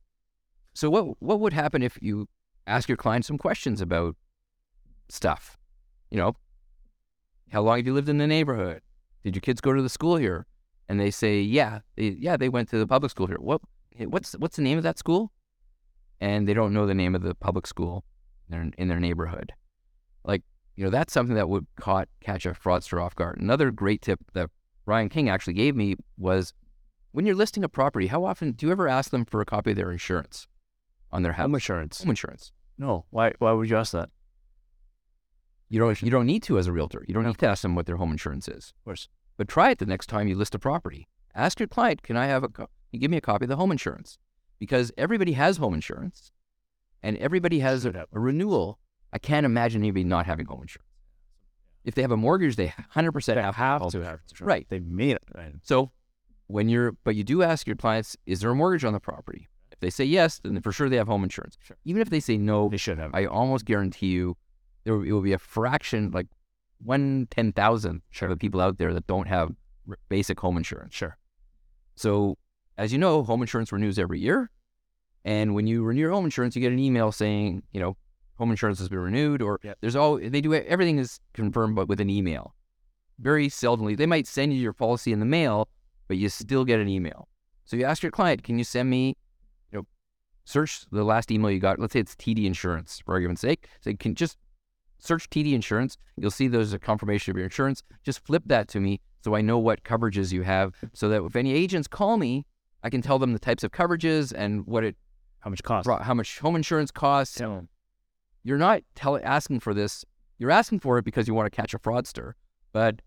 A: So what what would happen if you ask your client some questions about stuff? You know, how long have you lived in the neighborhood? Did your kids go to the school here? And they say, yeah, they, yeah, they went to the public school here. What what's what's the name of that school? And they don't know the name of the public school in their, in their neighborhood. Like you know, that's something that would caught catch a fraudster off guard. Another great tip that Ryan King actually gave me was when you're listing a property, how often do you ever ask them for a copy of their insurance on their house?
B: Home insurance.
A: Home insurance.
B: No. Why? Why would you ask that?
A: You don't you don't need to as a realtor. You don't need to ask them what their home insurance is.
B: Of course.
A: But try it the next time you list a property. Ask your client, "Can I have a co- you give me a copy of the home insurance?" Because everybody has home insurance, and everybody has a, a renewal. I can't imagine anybody not having home insurance. If they have a mortgage, they 100%
B: They
A: have
B: have
A: home
B: to
A: insurance. Right.
B: They made it. Right.
A: So when you're, but you do ask your clients, is there a mortgage on the property? If they say yes, then for sure they have home insurance.
B: Sure.
A: Even if they say no,
B: They should have.
A: I almost guarantee you there will, it will be a fraction, like one ten thousandth of the people out there that don't have basic home insurance.
B: Sure.
A: So, as you know, home insurance renews every year. And when you renew your home insurance, you get an email saying, you know, home insurance has been renewed, or
B: Yep.
A: there's all they do. Everything is confirmed, but with an email. Very seldomly, they might send you your policy in the mail, but you still get an email. So you ask your client, can you send me, search the last email you got. Let's say it's TD Insurance, for argument's sake. So you can just search TD Insurance. You'll see there's a confirmation of your insurance. Just flip that to me so I know what coverages you have, so that if any agents call me, I can tell them the types of coverages and what it,
B: How much cost?
A: how much home insurance costs. You're not tell, asking for this. You're asking for it because you want to catch a fraudster, but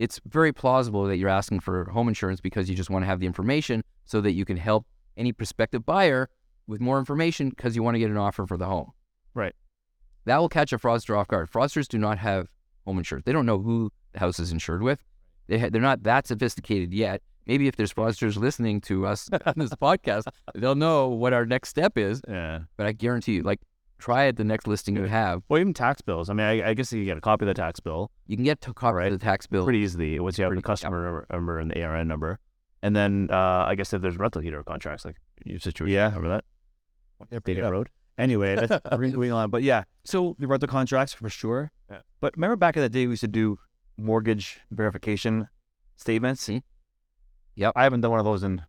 A: it's very plausible that you're asking for home insurance because you just want to have the information so that you can help any prospective buyer with more information because you want to get an offer for the home.
B: Right.
A: That will catch a fraudster off guard. Fraudsters do not have home insurance. They don't know who the house is insured with. They ha- they're not that sophisticated yet. Maybe if there's fraudsters listening to us on this podcast, they'll know what our next step is.
B: Yeah.
A: But I guarantee you, like, try it the next listing you have.
B: Well, even tax bills. I mean, I, I guess you can get a copy of the tax bill
A: You can get to copy
B: Right.
A: the tax bill.
B: pretty easily once you have the customer number, number and the ARN number. And then uh, I guess if there's rental heater contracts, like your situation,
C: Yeah.
B: remember that?
C: Yeah.
B: Road.
C: Anyway, that's moving on. But yeah,
A: So we wrote
C: the rental contracts for sure.
B: Yeah.
C: But remember back in the day, we used to do mortgage verification statements.
A: Mhm. Yep.
C: I haven't done one of those in,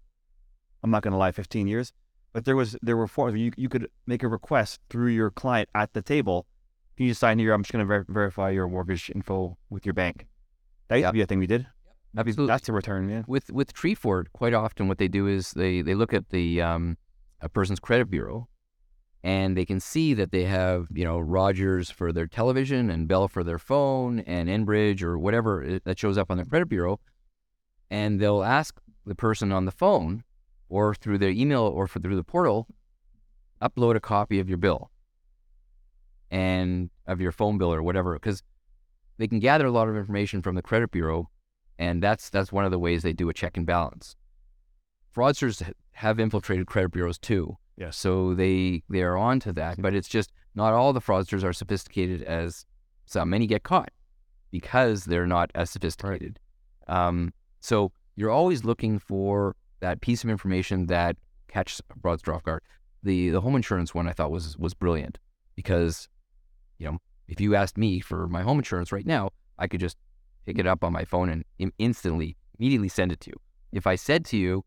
C: I'm not going to lie, 15 years. But there was there were forms you you could make a request through your client at the table. Can you just sign here? I'm just going to ver- verify your mortgage info with your bank. That used
A: Yep.
C: to be a thing we did. That'd be,
A: Absolutely.
C: that's a return, yeah.
A: with with Treefort, quite often what they do is they they look at the um, a person's credit bureau, and they can see that they have you know Rogers for their television and Bell for their phone and Enbridge or whatever that shows up on their credit bureau, and they'll ask the person on the phone or through their email or through the portal, upload a copy of your bill and of your phone bill or whatever because they can gather a lot of information from the credit bureau and that's that's one of the ways they do a check and balance. Fraudsters have infiltrated credit bureaus too,
B: Yes.
A: so they they are on to that. But it's just not all the fraudsters are sophisticated as some. Many get caught because they're not as sophisticated. Um, so you're always looking for that piece of information that catches a fraudster off guard. The the home insurance one I thought was was brilliant because, you know, if you asked me for my home insurance right now, I could just pick it up on my phone and instantly, immediately send it to you. If I said to you,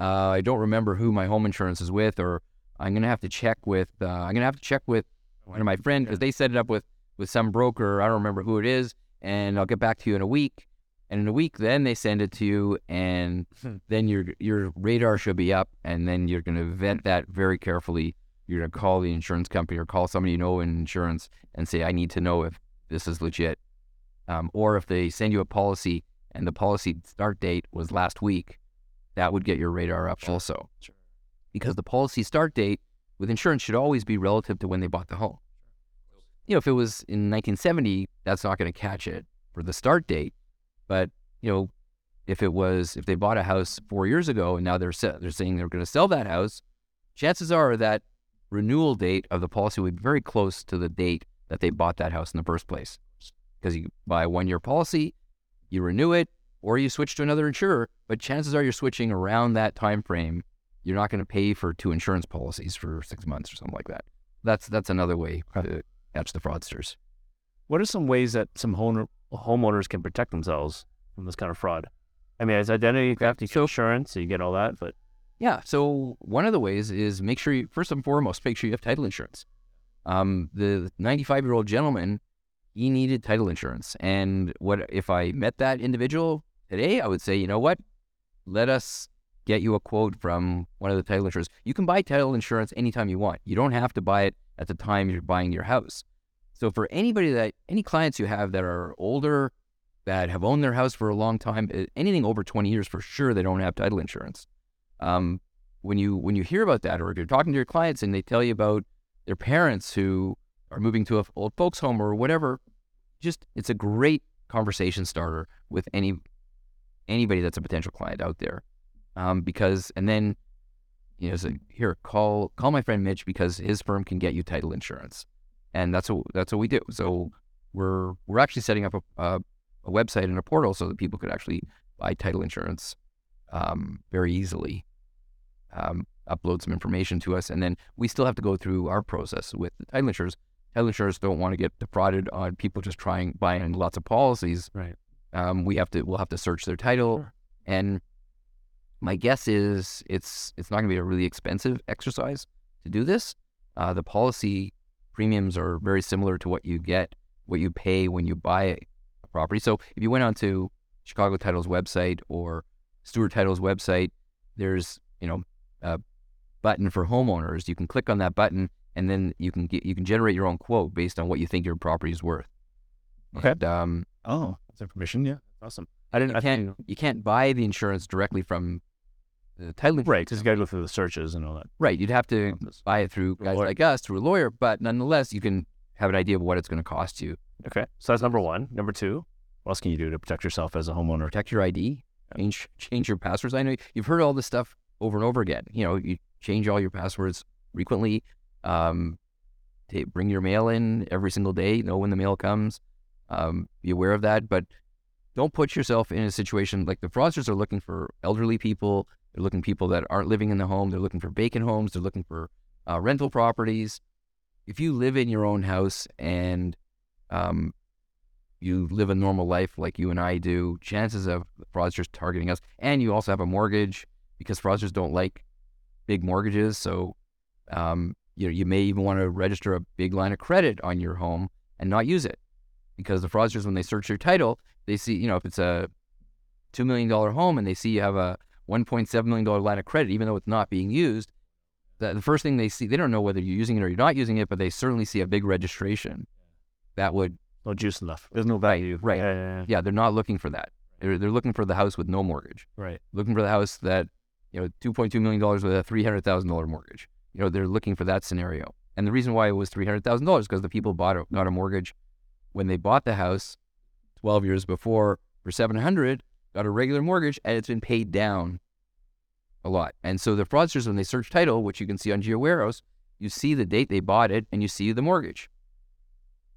A: uh, I don't remember who my home insurance is with, or I'm gonna have to check with, uh, I'm gonna have to check with one of my friends because they set it up with with some broker. I don't remember who it is, and I'll get back to you in a week. And in a week, then they send it to you, and
B: Hmm.
A: then your your radar should be up, and then you're gonna vet that very carefully. You're gonna call the insurance company or call somebody you know in insurance and say, I need to know if this is legit. Um, or if they send you a policy and the policy start date was last week, that would get your radar up also.
B: Sure.
A: Because the policy start date with insurance should always be relative to when they bought the home. You know, if it was in 1970, that's not going to catch it for the start date. But you know, if it was if they bought a house four years ago and now they're se- they're saying they're going to sell that house, chances are that renewal date of the policy would be very close to the date that they bought that house in the first place. Because you buy a one year policy, you renew it, or you switch to another insurer. But chances are you're switching around that time frame. You're not going to pay for two insurance policies for six months or something like that. That's that's another way to catch the fraudsters.
B: What are some ways that some home, homeowners can protect themselves from this kind of fraud? I mean, it's identity theft, get insurance, so you get all that, but
A: Yeah. So one of the ways is make sure you first and foremost make sure you have title insurance. Um, the 95 year old gentleman, he needed title insurance, and what if I met that individual today? I would say, you know what? Let us get you a quote from one of the title insurers. You can buy title insurance anytime you want. You don't have to buy it at the time you're buying your house. So for anybody that any clients you have that are older, that have owned their house for a long time, anything over 20 years for sure, they don't have title insurance. Um, when you when you hear about that, or if you're talking to your clients and they tell you about their parents who are moving to a f- old folks home or whatever, just it's a great conversation starter with any anybody that's a potential client out there. Um, because and then you know, so here call call my friend Mitch because his firm can get you title insurance, and that's what that's what we do. So we're we're actually setting up a, a, a website and a portal so that people could actually buy title insurance um, very easily. Um, upload some information to us, and then we still have to go through our process with the title insurers. Title insurers don't want to get defrauded on people just trying buying lots of policies.
B: Right.
A: Um, we have to we'll have to search their title,
B: Sure.
A: and my guess is it's it's not going to be a really expensive exercise to do this. Uh, the policy premiums are very similar to what you get, what you pay when you buy a property. So if you went onto Chicago Title's website or Stewart Title's website, there's you know a button for homeowners. You can click on that button, and then you can get you can generate your own quote based on what you think your property is worth.
B: Okay.
A: And, um,
C: Oh,
B: that's information. Yeah, awesome. I didn't.
A: you
B: I
A: can't
B: didn't
A: you can't buy the insurance directly from the title
B: right, because you got to go through the searches and all that.
A: Right, you'd have to buy it through guys like us, through a lawyer, but nonetheless, you can have an idea of what it's going to cost you.
B: Okay, so that's number one. Number two, what else can you do to protect yourself as a homeowner?
A: Protect your ID, change change your passwords. I know you've heard all this stuff over and over again. You know, you change all your passwords frequently. Um, bring your mail in every single day. Know when the mail comes. Um, be aware of that, but don't put yourself in a situation like the fraudsters are looking for elderly people. They're looking people that aren't living in the home. They're looking for vacant homes. They're looking for uh, rental properties. If you live in your own house and um, you live a normal life like you and I do, chances of fraudsters targeting us, and you also have a mortgage because fraudsters don't like big mortgages. So, um, you know, you may even want to register a big line of credit on your home and not use it because the fraudsters, when they search your title, they see, you know, if it's a $2 million home and they see you have a $1.7 million line of credit, even though it's not being used, the, the first thing they see, they don't know whether you're using it or you're not using it, but they certainly see a big registration that would,
B: No juice enough.
C: There's no value.
A: right.
B: Yeah, yeah, yeah.
A: Yeah, they're not looking for that. They're, they're looking for the house with no mortgage,
B: Right.
A: looking for the house that, you know, $2.2 million with a $300,000 mortgage. You know, they're looking for that scenario. And the reason why it was $300,000 because the people bought a, got a mortgage when they bought the house 12 years before for 700 got a regular mortgage and it's been paid down a lot. And so the fraudsters, when they search title, which you can see on GeoWarehouse, you see the date they bought it and you see the mortgage.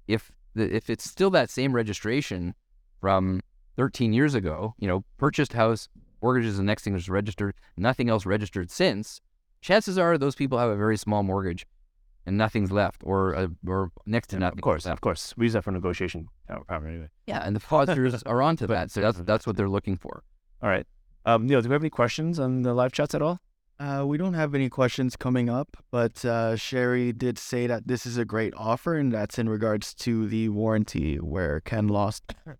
A: If the, if it's still that same registration from 13 years ago, you know, purchased house, mortgage is the next thing that's registered, nothing else registered since, chances are those people have a very small mortgage and nothing's left or uh, or next to nothing.
B: Of course,
A: left.
B: of course. We use that for negotiation power, power anyway.
A: Yeah, and the fraudsters are onto that. So that's that's what they're looking for.
B: All right. Um, Neil, do we have any questions on the live chats at all?
D: Uh, we don't have any questions coming up, but uh, Sherry did say that this is a great offer, and that's in regards to the warranty where Ken lost.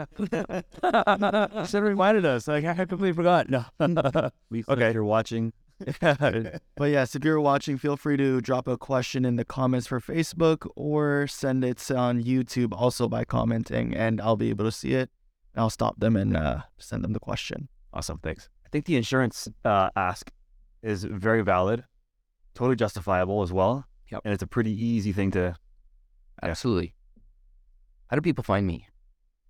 B: Should reminded us. Like I completely forgot. No.
C: Lisa,
B: Okay.
C: you're watching,
D: But yes, if you're watching, feel free to drop a question in the comments for Facebook or send it on YouTube also by commenting, and I'll be able to see it. I'll stop them and uh, send them the question.
B: awesome. Thanks.
C: I think the insurance uh, ask is very valid, totally justifiable as well.
A: Yep.
C: And it's a pretty easy thing to. Yeah.
A: Absolutely. How do people find me?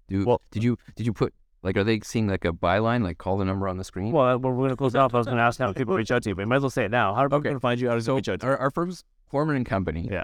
A: Do
B: Well-
A: did you did you put like are they seeing like a byline like call the number on the screen?
B: Well, we're, we're going to close off. I was going to ask how people reach out to you, but you might as well say it now. How are people
A: Okay.
B: going to find you? How does
A: so
B: reach out to you?
A: our, our firm's Foreman and Company.
B: Yeah.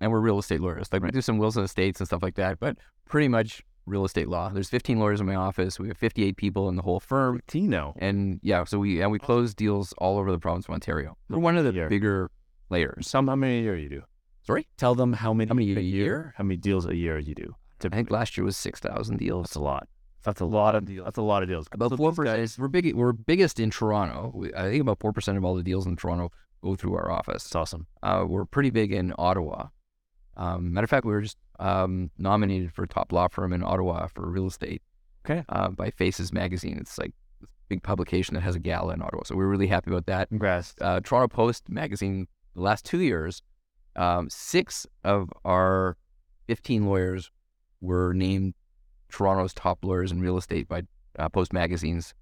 A: And we're real estate lawyers. Like we do some wills and Estates and stuff like that, but pretty much real estate law. There's 15 lawyers in my office. We have 58 people in the whole firm.
C: Tino.
A: And yeah, so we and we close deals all over the province of Ontario. We're one of the
C: Year.
A: bigger players.
B: Some, how many a year you do?
A: Sorry?
B: Tell them how many,
A: How many a year?
B: How many deals a year you do?
A: I think last year was 6,000 deals.
B: That's a lot. That's a lot of deals. That's a lot of deals.
A: About four
B: these
A: percent.
B: guys-
A: We're big. We're biggest in Toronto. We, I think about four percent of all the deals in Toronto go through our office.
B: That's awesome.
A: Uh, we're pretty big in Ottawa. Um, matter of fact, we were just um, nominated for top law firm in Ottawa for real estate.
B: Okay.
A: Uh, by Faces Magazine. It's like a big publication that has a gala in Ottawa. So we're really happy about that.
C: Congrats.
A: Uh, Toronto Post Magazine. The last two years, um, six of our fifteen lawyers were named Toronto's top lawyers in real estate by uh, Post Magazines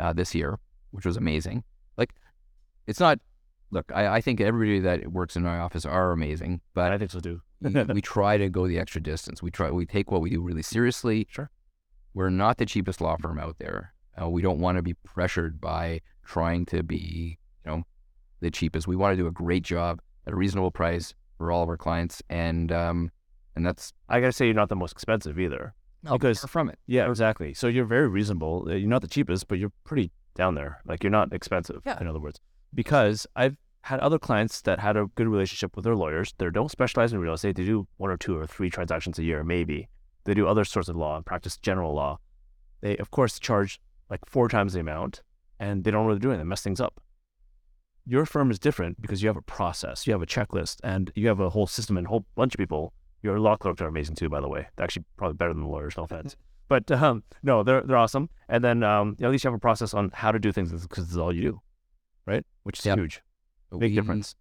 A: uh, this year, which was amazing. Like, it's not. Look, I, I think everybody that works in my office are amazing, but
B: I think so too.
A: y- we try to go the extra distance. We try. We take what we do really seriously.
B: Sure.
A: We're not the cheapest law firm out there. Uh, we don't want to be pressured by trying to be, you know, the cheapest. We want to do a great job at a reasonable price for all of our clients, and um, and that's
B: I got to say, you're not the most expensive either. Because-
A: from it.
B: Yeah, exactly. So you're very reasonable. Uh, You're not the cheapest, but you're pretty down there. Like you're not expensive.
A: Yeah.
B: In other words, because I've had other clients that had a good relationship with their lawyers. They don't specialize in real estate. They do one or two or three transactions a year, maybe. They do other sorts of law and practice general law. They of course charge like four times the amount, and they don't what they're doing. They mess things up. Your firm is different because you have a process, you have a checklist, and you have a whole system and a whole bunch of people. Your law clerks are amazing too, by the way. They're actually probably better than the lawyers. No offense. But um, no, they're they're awesome. And then um, at least you have a process on how to do things because it's all you do, right? Which is
A: Yep.
B: huge, big
A: we-
B: difference.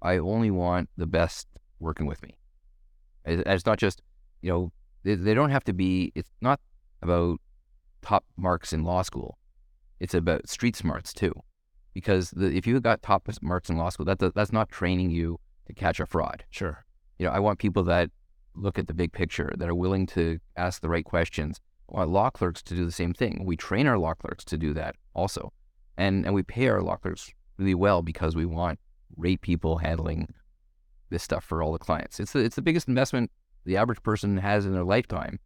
A: I only want the best working with me. It- It's not just, you know, they, they don't have to be, it's not about top marks in law school. It's about street smarts too. Because the, if you got top marks in law school, that, that's not training you to catch a fraud.
B: Sure.
A: You know, I want people that look at the big picture, that are willing to ask the right questions. Want law clerks to do the same thing. We train our law clerks to do that also. And, and we pay our law clerks really well because we want great people handling this stuff for all the clients. It's the, it's the biggest investment the average person has in their lifetime.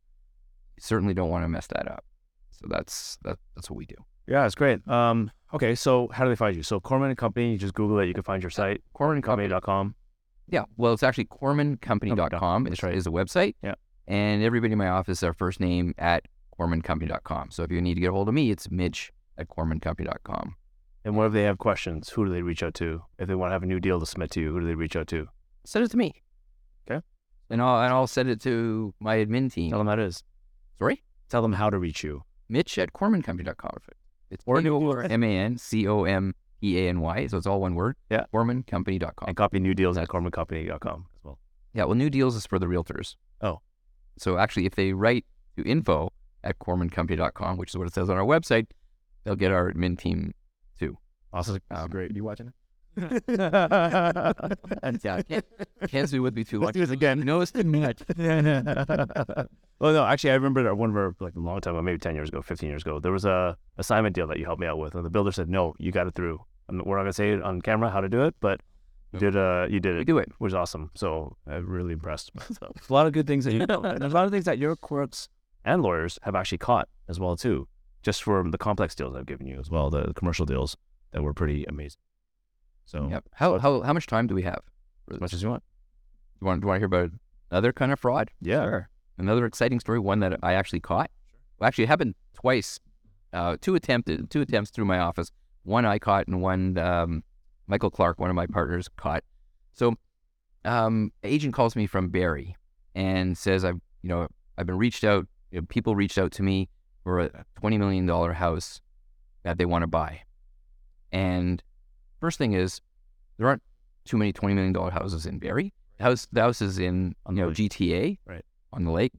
A: You certainly don't want to mess that up. So that's that, that's what we do.
B: Yeah, it's great. Um, okay, so how do they find you? So Korman and Company, you just Google it. You can find your site, kormanandcompany.com.
A: Yeah, well, it's actually kormancompany.com
B: That's
A: is,
B: right.
A: is the website.
B: Yeah.
A: And everybody in my office, our first name at kormancompany.com. So if you need to get a hold of me, it's Mitch at kormancompany.com.
B: And what if they have questions? Who do they reach out to? If they want to have a new deal to submit to you, who do they reach out to?
A: Send it to me.
B: Okay.
A: And I'll and I'll send it to my admin team.
B: Tell them how it is.
A: Sorry?
B: Tell them how to reach you.
A: Mitch at kormancompany.com. It's
B: Or-
A: M A N C O M E A N Y. So it's all one word.
B: Yeah.
A: Kormancompany.com.
B: And copy new deals at kormancompany.com as well.
A: Yeah, well, new deals is for the realtors.
B: Oh.
A: So actually, if they write to info at kormancompany.com, which is what it says on our website, they'll get our admin team too.
B: Awesome.
A: Um,
C: Great. You watching it?
A: And yeah, can't, can't be with me too long.
B: do this again.
A: No, it's too much.
B: well, no, actually, I remember one of our, like a long time ago, maybe 10 years ago, 15 years ago, there was a assignment deal that you helped me out with. And the builder said, no, you got it through. And we're not going to say it on camera how to do it, but you did, uh, you did it,
A: do it.
B: which was awesome. So I'm really impressed. A lot of good things that you know. And there's a lot of things that your clerks and lawyers have actually caught as well, too, just for the complex deals I've given you as well, the commercial deals that were pretty amazing. So
A: Yep. How, how, how much time do we have?
B: as much as you want.
A: Do you want, do you want to hear about another kind of fraud?
B: Yeah.
A: Another exciting story, one that I actually caught. Well, actually, it happened twice. Uh, two attempted, two attempts through my office. One I caught, and one um, Michael Clark, one of my partners, caught. So, um, agent calls me from Barrie and says, "I've, you know, I've been reached out. You know, people reached out to me for a twenty million dollar house that they want to buy." And first thing is, there aren't too many twenty million dollar houses in Barrie. The house, the house is in
B: On
A: you know
B: lake.
A: GTA,
B: Right.
A: on the lake,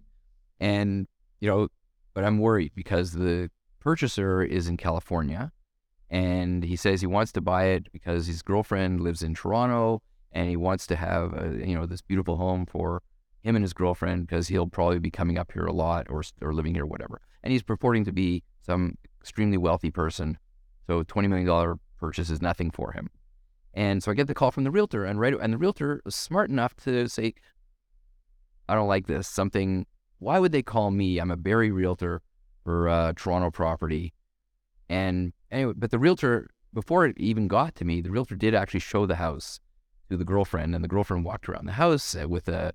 A: and you know, but I'm worried because the purchaser is in California, and he says he wants to buy it because his girlfriend lives in Toronto, and he wants to have a, you know this beautiful home for him and his girlfriend because he'll probably be coming up here a lot or or living here, whatever. And he's purporting to be some extremely wealthy person, so twenty million dollar purchase is nothing for him. And so I get the call from the realtor, and right, and the realtor was smart enough to say, "I don't like this. Something. Why would they call me? I'm a Barrie realtor for uh, Toronto property." And anyway, but the realtor, before it even got to me, the realtor did actually show the house to the girlfriend, and the girlfriend walked around the house uh, with a,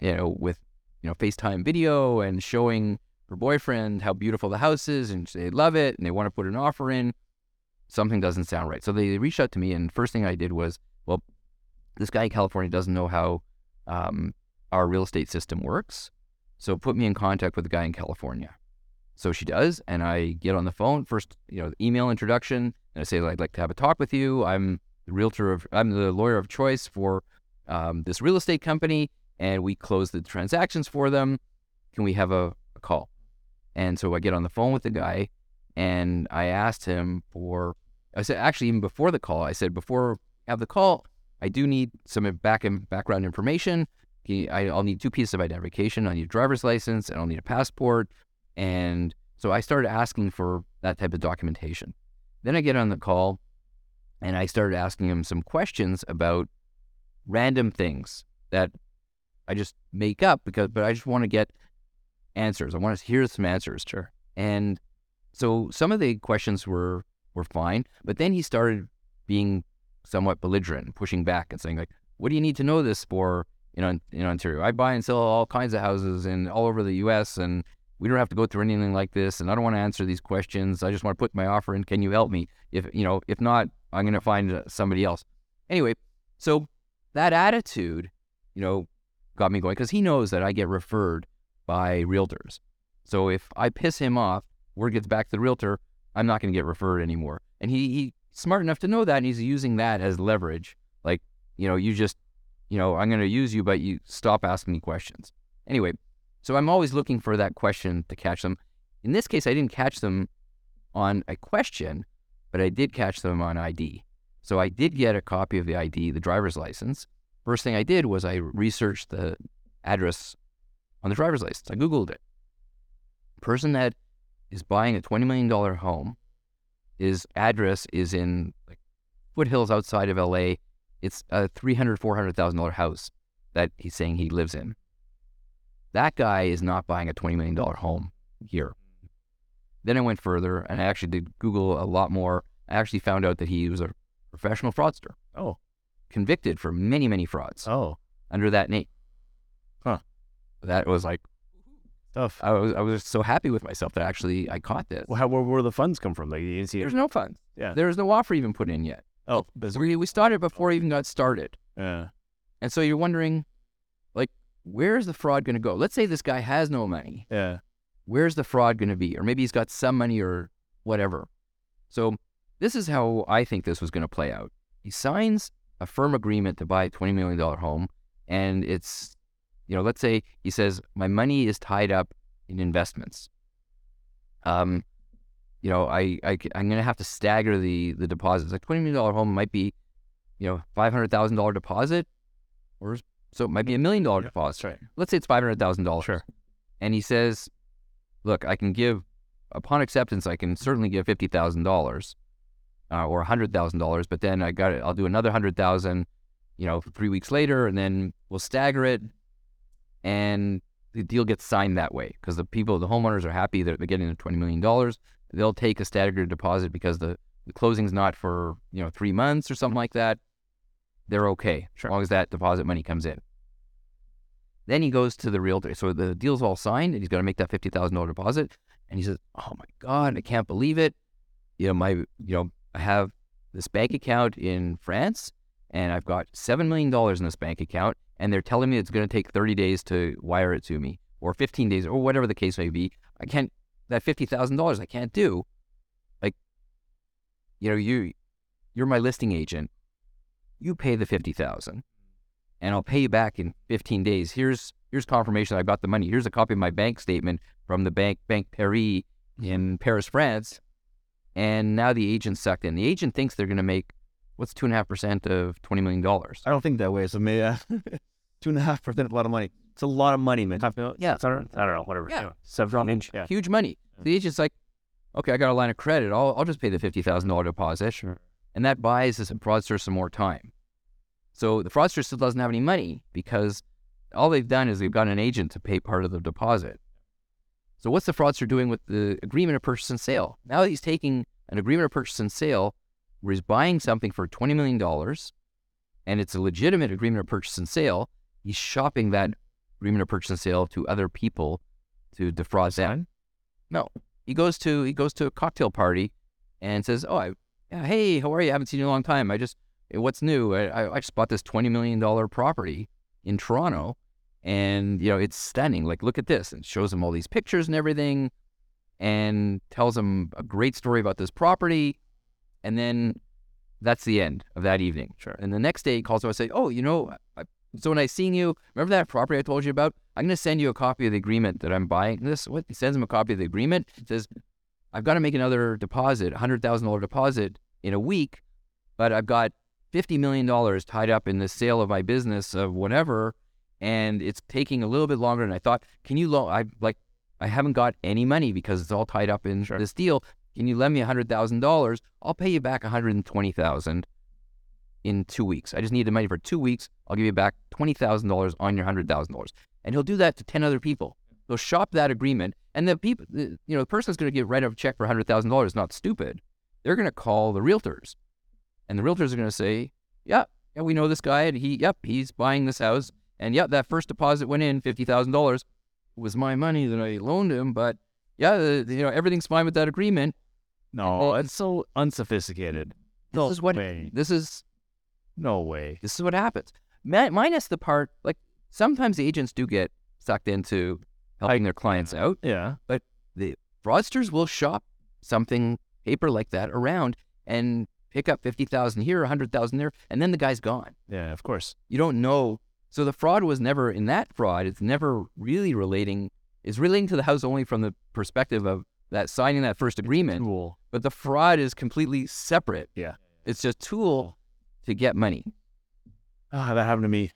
A: you know, with you know FaceTime video and showing her boyfriend how beautiful the house is, and they love it, and they want to put an offer in. Something doesn't sound right, so they reached out to me, and first thing I did was, well, this guy in California doesn't know how um, our real estate system works, so put me in contact with the guy in California. So she does, and I get on the phone first, you know, email introduction, and I say I'd like to have a talk with you. I'm the realtor of, I'm the lawyer of choice for um, this real estate company, and we close the transactions for them. Can we have a, a call? And so I get on the phone with the guy, and I asked him for, I said actually even before the call, I said before I have the call, I do need some back and background information. I, I'll need two pieces of identification. I need a driver's license, and I'll need a passport. And so I started asking for that type of documentation. Then I get on the call and I started asking him some questions about random things that I just make up because, but I just want to get answers. I want to hear some answers. Sure. And so some of the questions were, were fine, but then he started being somewhat belligerent, pushing back and saying like, what do you need to know this for in, in Ontario? I buy and sell all kinds of houses in all over the U.S. and we don't have to go through anything like this. And I don't want to answer these questions. I just want to put my offer in. Can you help me? If you know, if not, I'm going to find uh, somebody else. Anyway, so that attitude, you know, got me going because he knows that I get referred by realtors. So if I piss him off, word gets back to the realtor, I'm not going to get referred anymore. And he, he's smart enough to know that, and he's using that as leverage. Like, you know, you just, you know, I'm going to use you, but you stop asking me questions. Anyway, so I'm always looking for that question to catch them. In this case, I didn't catch them on a question, but I did catch them on ID. So I did get a copy of the ID, the driver's license. First thing I did was I researched the address on the driver's license. I Googled it. Person that is buying a $20 million home, his address is in like foothills outside of LA. It's a $300,000, $400,000 house that he's saying he lives in. That guy is not buying a $20 million home here. Then I went further and I actually did Google a lot more. I actually found out that he was a professional fraudster,
B: Oh.
A: convicted for many, many frauds
B: Oh.
A: under that name.
B: Huh.
A: That was like,
B: Tough.
A: I was I was so happy with myself that actually I caught this.
B: Well, how, where, where the funds come from? Like you see.
A: There's no funds.
B: Yeah.
A: There's no offer even put in yet.
B: Oh, business.
A: We we started before it even got started.
B: Yeah.
A: And so you're wondering, like, where's the fraud going to go? Let's say this guy has no money.
B: Yeah.
A: Where's the fraud going to be? Or maybe he's got some money or whatever. So this is how I think this was going to play out. He signs a firm agreement to buy a $20 million home. And it's, you know, let's say he says, my money is tied up in investments. Um, you know, I, I I'm going to have to stagger the the deposits. Like $20 million home might be, you know, $500,000 deposit or so it might be a million dollar deposit.
B: right.
A: Let's say it's five hundred thousand dollars.
B: Sure.
A: And he says, "Look, I can give upon acceptance. I can certainly give fifty thousand dollars, uh, or hundred thousand dollars. But then I got it. I'll do another hundred thousand, you know, three weeks later, and then we'll stagger it, and the deal gets signed that way because the people, the homeowners, are happy that they're getting the twenty million dollars. They'll take a staggered deposit because the the closing's not for you know three months or something like that. They're okay
B: Sure.
A: as long as that deposit money comes in. Then he goes to the realtor. So the deal's all signed, and he's going to make that fifty thousand dollar deposit. And he says, "Oh my god, I can't believe it! You know, my, you know, I have this bank account in France, and I've got seven million dollars in this bank account, and they're telling me it's going to take thirty days to wire it to me, or fifteen days, or whatever the case may be. I can't that fifty thousand dollars. I can't do. Like, you know, you, you're my listing agent. You pay the fifty thousand." and I'll pay you back in 15 days. Here's here's confirmation I got the money. Here's a copy of my bank statement from the bank Bank Paris in Paris, France. And now the agent's sucked in. The agent thinks they're going to make what's two and a half percent of twenty million dollars.
C: I don't think that way. So maybe two and a half percent is a lot of money. It's a lot of money, man.
B: Half million?
A: Yeah.
B: I don't, I don't know. Whatever.
A: Yeah.
B: Seven inch. Yeah.
A: Huge money. The agent's like, okay, I got a line of credit. I'll I'll just pay the fifty thousand dollar deposit,
B: Sure.
A: and that buys this fraudster some more time. So the fraudster still doesn't have any money because all they've done is they've got an agent to pay part of the deposit. So what's the fraudster doing with the agreement of purchase and sale? Now he's taking an agreement of purchase and sale where he's buying something for $20 million and it's a legitimate agreement of purchase and sale, he's shopping that agreement of purchase and sale to other people to defraud them. No. He goes to he goes to a cocktail party and says, "Oh, I, yeah, hey, how are you? I haven't seen you in a long time. I just what's new? I, I- just bought this twenty million dollar property in Toronto, and you know it's stunning. Like, look at this!" And shows him all these pictures and everything, and tells him a great story about this property, and then that's the end of that evening.
B: Sure.
A: And the next day he calls him and say, "Oh, you know, so when I seen you, remember that property I told you about? I'm going to send you a copy of the agreement that I'm buying. This what he sends him a copy of the agreement. It says, I've got to make another deposit, a hundred thousand dollar deposit in a week, but I've got fifty million dollars tied up in the sale of my business of whatever, and it's taking a little bit longer than I thought. Can you loan? I like, I haven't got any money because it's all tied up in
B: Sure.
A: this deal. Can you lend me a hundred thousand dollars? I'll pay you back a hundred and twenty thousand in two weeks. I just need the money for two weeks. I'll give you back twenty thousand dollars on your hundred thousand dollars, and he'll do that to ten other people. They'll shop that agreement, and the people, the, you know, the person that's going to get write a check for hundred thousand dollars is not stupid. They're going to call the realtors, and the realtors are going to say, "Yeah, yeah, we know this guy, and he, yep, he's buying this house, and yep, that first deposit went in fifty thousand dollars. It was my money that I loaned him, but yeah, the, you know, everything's fine with that agreement.
C: No, it's so unsophisticated.
A: This
C: No
A: is what
C: way.
A: this is
C: No way.
A: This is what happens. Mi- minus the part, like sometimes the agents do get sucked into helping their clients out.
B: Yeah.
A: But the fraudsters will shop something paper like that around and pick up fifty thousand here, a hundred thousand there, and then the guy's gone.
B: Yeah. Of course.
A: You don't know. So the fraud was never in that fraud. It's never really relating. Is relating to the house only from the perspective of that signing that first agreement.
B: Tool.
A: But the fraud is completely separate.
B: Yeah.
A: It's just tool to get money.
C: Ah, that happened to me.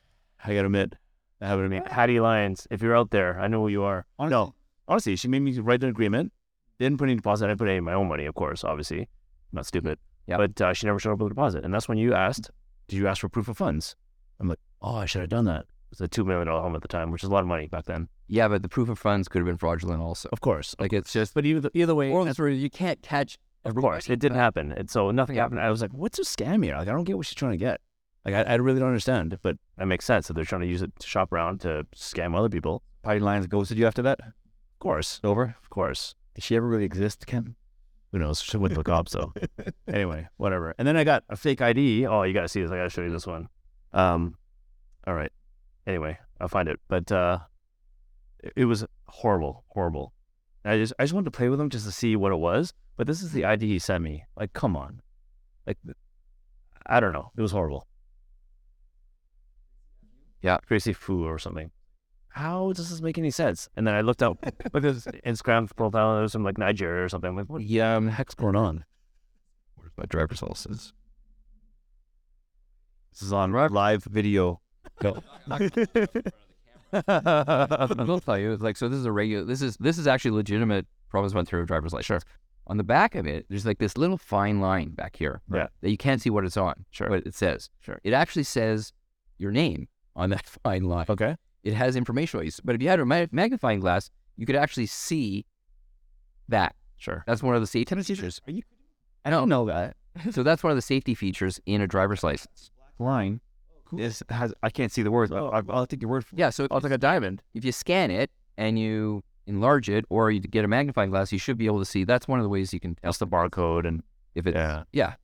C: I gotta admit, that happened to me.
B: Hattie Lyons, if you're out there, I know who you are.
C: No, honestly, she made me write an agreement.
B: Didn't put any deposit. I put any of my own money, of course, obviously. I'm not stupid.
A: Yeah.
B: But uh, she never showed up with a deposit. And that's when you asked,
C: Did you ask for proof of funds? I'm like, oh, I should have done that.
B: it was a $2 million home at the time, which is a lot of money back then.
A: Yeah, but the proof of funds could have been fraudulent also.
C: Of course.
A: Like it's just
C: But either either way,
A: moral of the story, you can't catch
B: Of course. It didn't happen. And so nothing happened.
C: I was like, what's a scam here? Like, I don't get what she's trying to get. Like, I, I really don't understand. But
B: That makes sense. So they're trying to use it to shop around to scam other people.
C: Hattie Lyons ghosted you after that?
B: Of course,
C: Over.
B: of course.
C: Did she ever really exist, Ken?
B: Who knows? She wouldn't look up. So anyway, whatever. And then I got a fake ID. Oh, you gotta see this. I gotta show you this one. Um, all right. Anyway, I'll find it. But uh, it, it was horrible, horrible. And I just I just wanted to play with them just to see what it was. But this is the ID he sent me. Like, come on. Like, I don't know. It was horrible.
A: Yeah.
B: Gracie Fu or something. How does this make any sense? And then I looked up like at his Instagram profile and it was from like Nigeria or something. I'm like, what
A: Yeah, um,
B: the heck's going on?
A: where's my driver's license?
C: This is on live video. Go.
A: I'll tell you, like so. This is a regular. This is this is actually legitimate Province of Ontario driver's license. Sure. On the back of it, there's like this little fine line back here.
B: Yeah.
A: That you can't see what it's on.
B: Sure.
A: What it says.
B: Sure.
A: It actually says your name on that fine line.
B: Okay.
A: It has information on you. But if you had a magnifying glass, you could actually see that.
B: Sure.
A: That's one of the safety features.
C: Are you?
A: I don't know.
C: that
A: So that's one of the safety features in a driver's license.
C: line. This has. I can't see the words. Oh, I, I'll take your word for it.
A: Yeah. So
B: it's like a diamond.
A: if you scan it and you enlarge it or you get a magnifying glass, you should be able to see. That's one of the ways you can tell
B: That's the barcode and
A: if it.
B: yeah.
A: yeah.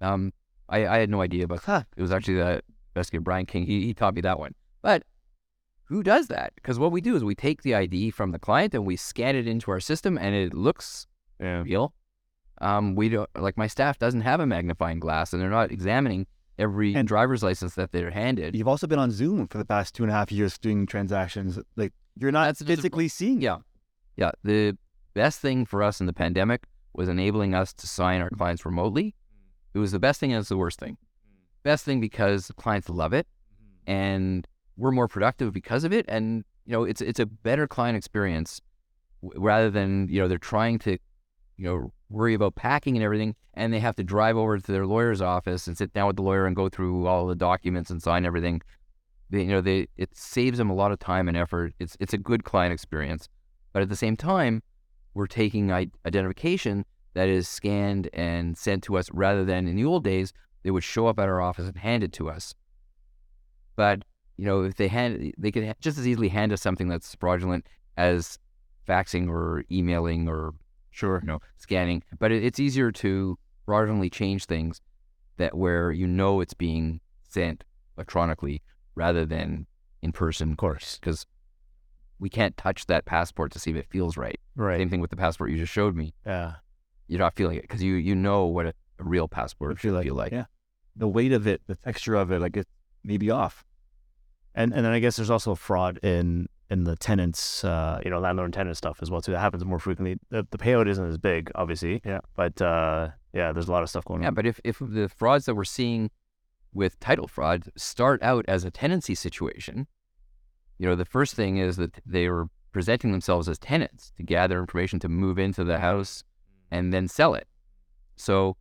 A: Um, I, I had no idea, but it was actually the investigator Brian King. He he taught me that one. But who does that? Because what we do is we take the ID from the client and we scan it into our system, and it looks
B: Yeah.
A: real. Um, we don't like my staff doesn't have a magnifying glass, and they're not examining every
C: And-
A: driver's license that they're handed.
C: You've also been on Zoom for the past two and a half years doing transactions. Like you're not
A: That's-
C: physically seeing.
A: Yeah. Yeah. The best thing for us in the pandemic was enabling us to sign our clients remotely. It was the best thing and it's the worst thing. Best thing because clients love it and we're more productive because of it. And, you know, it's it's a better client experience rather than, you know, they're trying to, you know, worry about packing and everything and they have to drive over to their lawyer's office and sit down with the lawyer and go through all the documents and sign everything. They, you know, they it saves them a lot of time and effort. It's it's a good client experience. But at the same time, we're taking identification that is scanned and sent to us rather than in the old days, they would show up at our office and hand it to us. But, you know, if they hand, they could just as easily hand us something that's fraudulent as faxing or emailing or, sure, you know, scanning. But it, it's easier to fraudulently change things that where you know it's being sent electronically rather than in person. Of
B: course.
A: Because we can't touch that passport to see if it feels right.
B: Right.
A: Same thing with the passport you just showed me.
B: Yeah.
A: You're not feeling it because you you know what a, a real passport
C: feel
A: should
C: like,
A: feel like.
C: yeah. The weight of it, the texture of it, like it may be off.
B: And and then I guess there's also fraud in in the tenants, uh, you know, landlord and tenant stuff as well too. That happens more frequently. The, the payout isn't as big, obviously. Yeah. But uh, yeah, there's a lot of stuff going
A: Yeah,
B: on.
A: Yeah, but if if the frauds that we're seeing with title fraud start out as a tenancy situation, you know, the first thing is that they were presenting themselves as tenants to gather information to move into the house and then sell it. So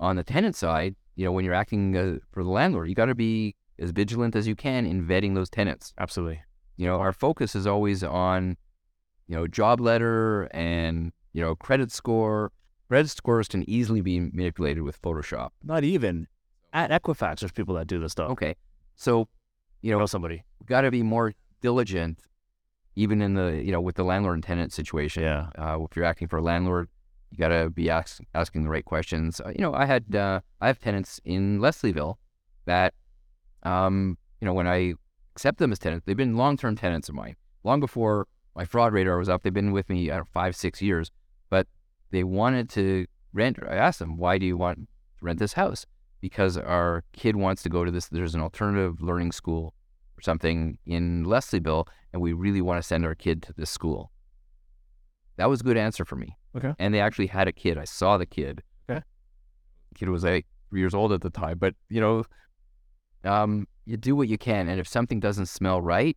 A: on the tenant side, you know, when you're acting uh, for the landlord, you got to be as vigilant as you can in vetting those tenants.
B: Absolutely.
A: You know, our focus is always on, you know, job letter and, you know, credit score. Credit scores can easily be manipulated with Photoshop.
B: Not even at Equifax. There's people that do this stuff.
A: Okay. So, you know,
B: know somebody.
A: we've got to be more diligent, even in the, you know, with the landlord and tenant situation.
B: Yeah.
A: Uh, if you're acting for a landlord, you got to be ask, asking the right questions. Uh, you know, I had, uh, I have tenants in Leslieville that, um, you know, when I accept them as tenants, they've been long-term tenants of mine. Long before my fraud radar was up, they've been with me uh, five, six years. But they wanted to rent. I asked them, "Why do you want to rent this house?" Because our kid wants to go to this. There's an alternative learning school or something in Leslieville, and we really want to send our kid to this school. That was a good answer for me.
B: Okay.
A: And they actually had a kid. I saw the kid.
B: Okay.
A: Kid was like three years old at the time, but you know, um, you do what you can, and if something doesn't smell right,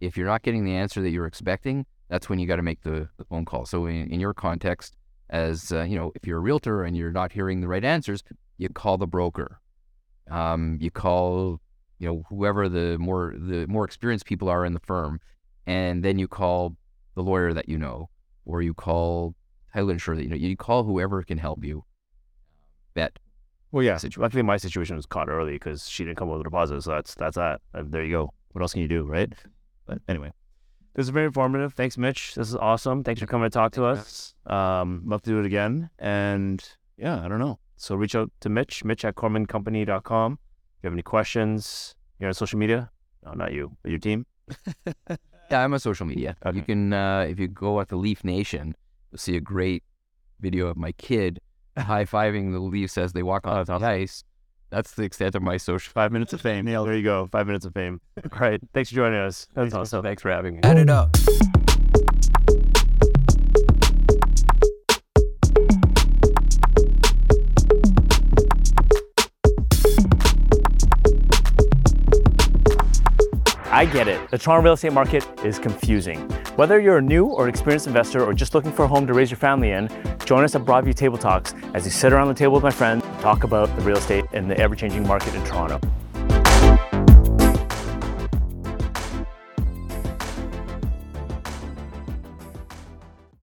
A: if you're not getting the answer that you're expecting, that's when you got to make the, the phone call. So in, in your context, as uh, you know, if you're a realtor and you're not hearing the right answers, you call the broker. Um, you call, you know, whoever the more the more experienced people are in the firm, and then you call the lawyer that you know, or you call title insurer that you know. You call whoever can help you. Bet.
B: Well, yeah.
A: Situation.
B: Luckily, my situation was caught early because she didn't come with a deposit. So that's that's that. And there you go. What else can you do, right? But anyway, This is very informative. Thanks, Mitch. This is awesome. Thanks for coming to talk to us. Um, love to do it again. And yeah, I don't know. So reach out to Mitch, Mitch at kormancompany.com. If you have any questions, you're on social media. No, not you, but your team.
A: Yeah, I'm on social media.
B: Okay.
A: You can, uh, if you go at the Leaf Nation, you'll see a great video of my kid high fiving the Leafs as they walk
B: Oh,
A: on
B: that's
A: the
B: awesome.
A: ice. That's the extent of my social.
B: Five minutes of fame. There you go. Five minutes of fame. All right. Thanks for joining us. That's awesome.
A: Thanks for having me.
E: Add it up.
B: I get it. The Toronto real estate market is confusing. Whether you're a new or experienced investor or just looking for a home to raise your family in, join us at Broadview Table Talks as we sit around the table with my friends, and talk about the real estate and the ever changing market in Toronto.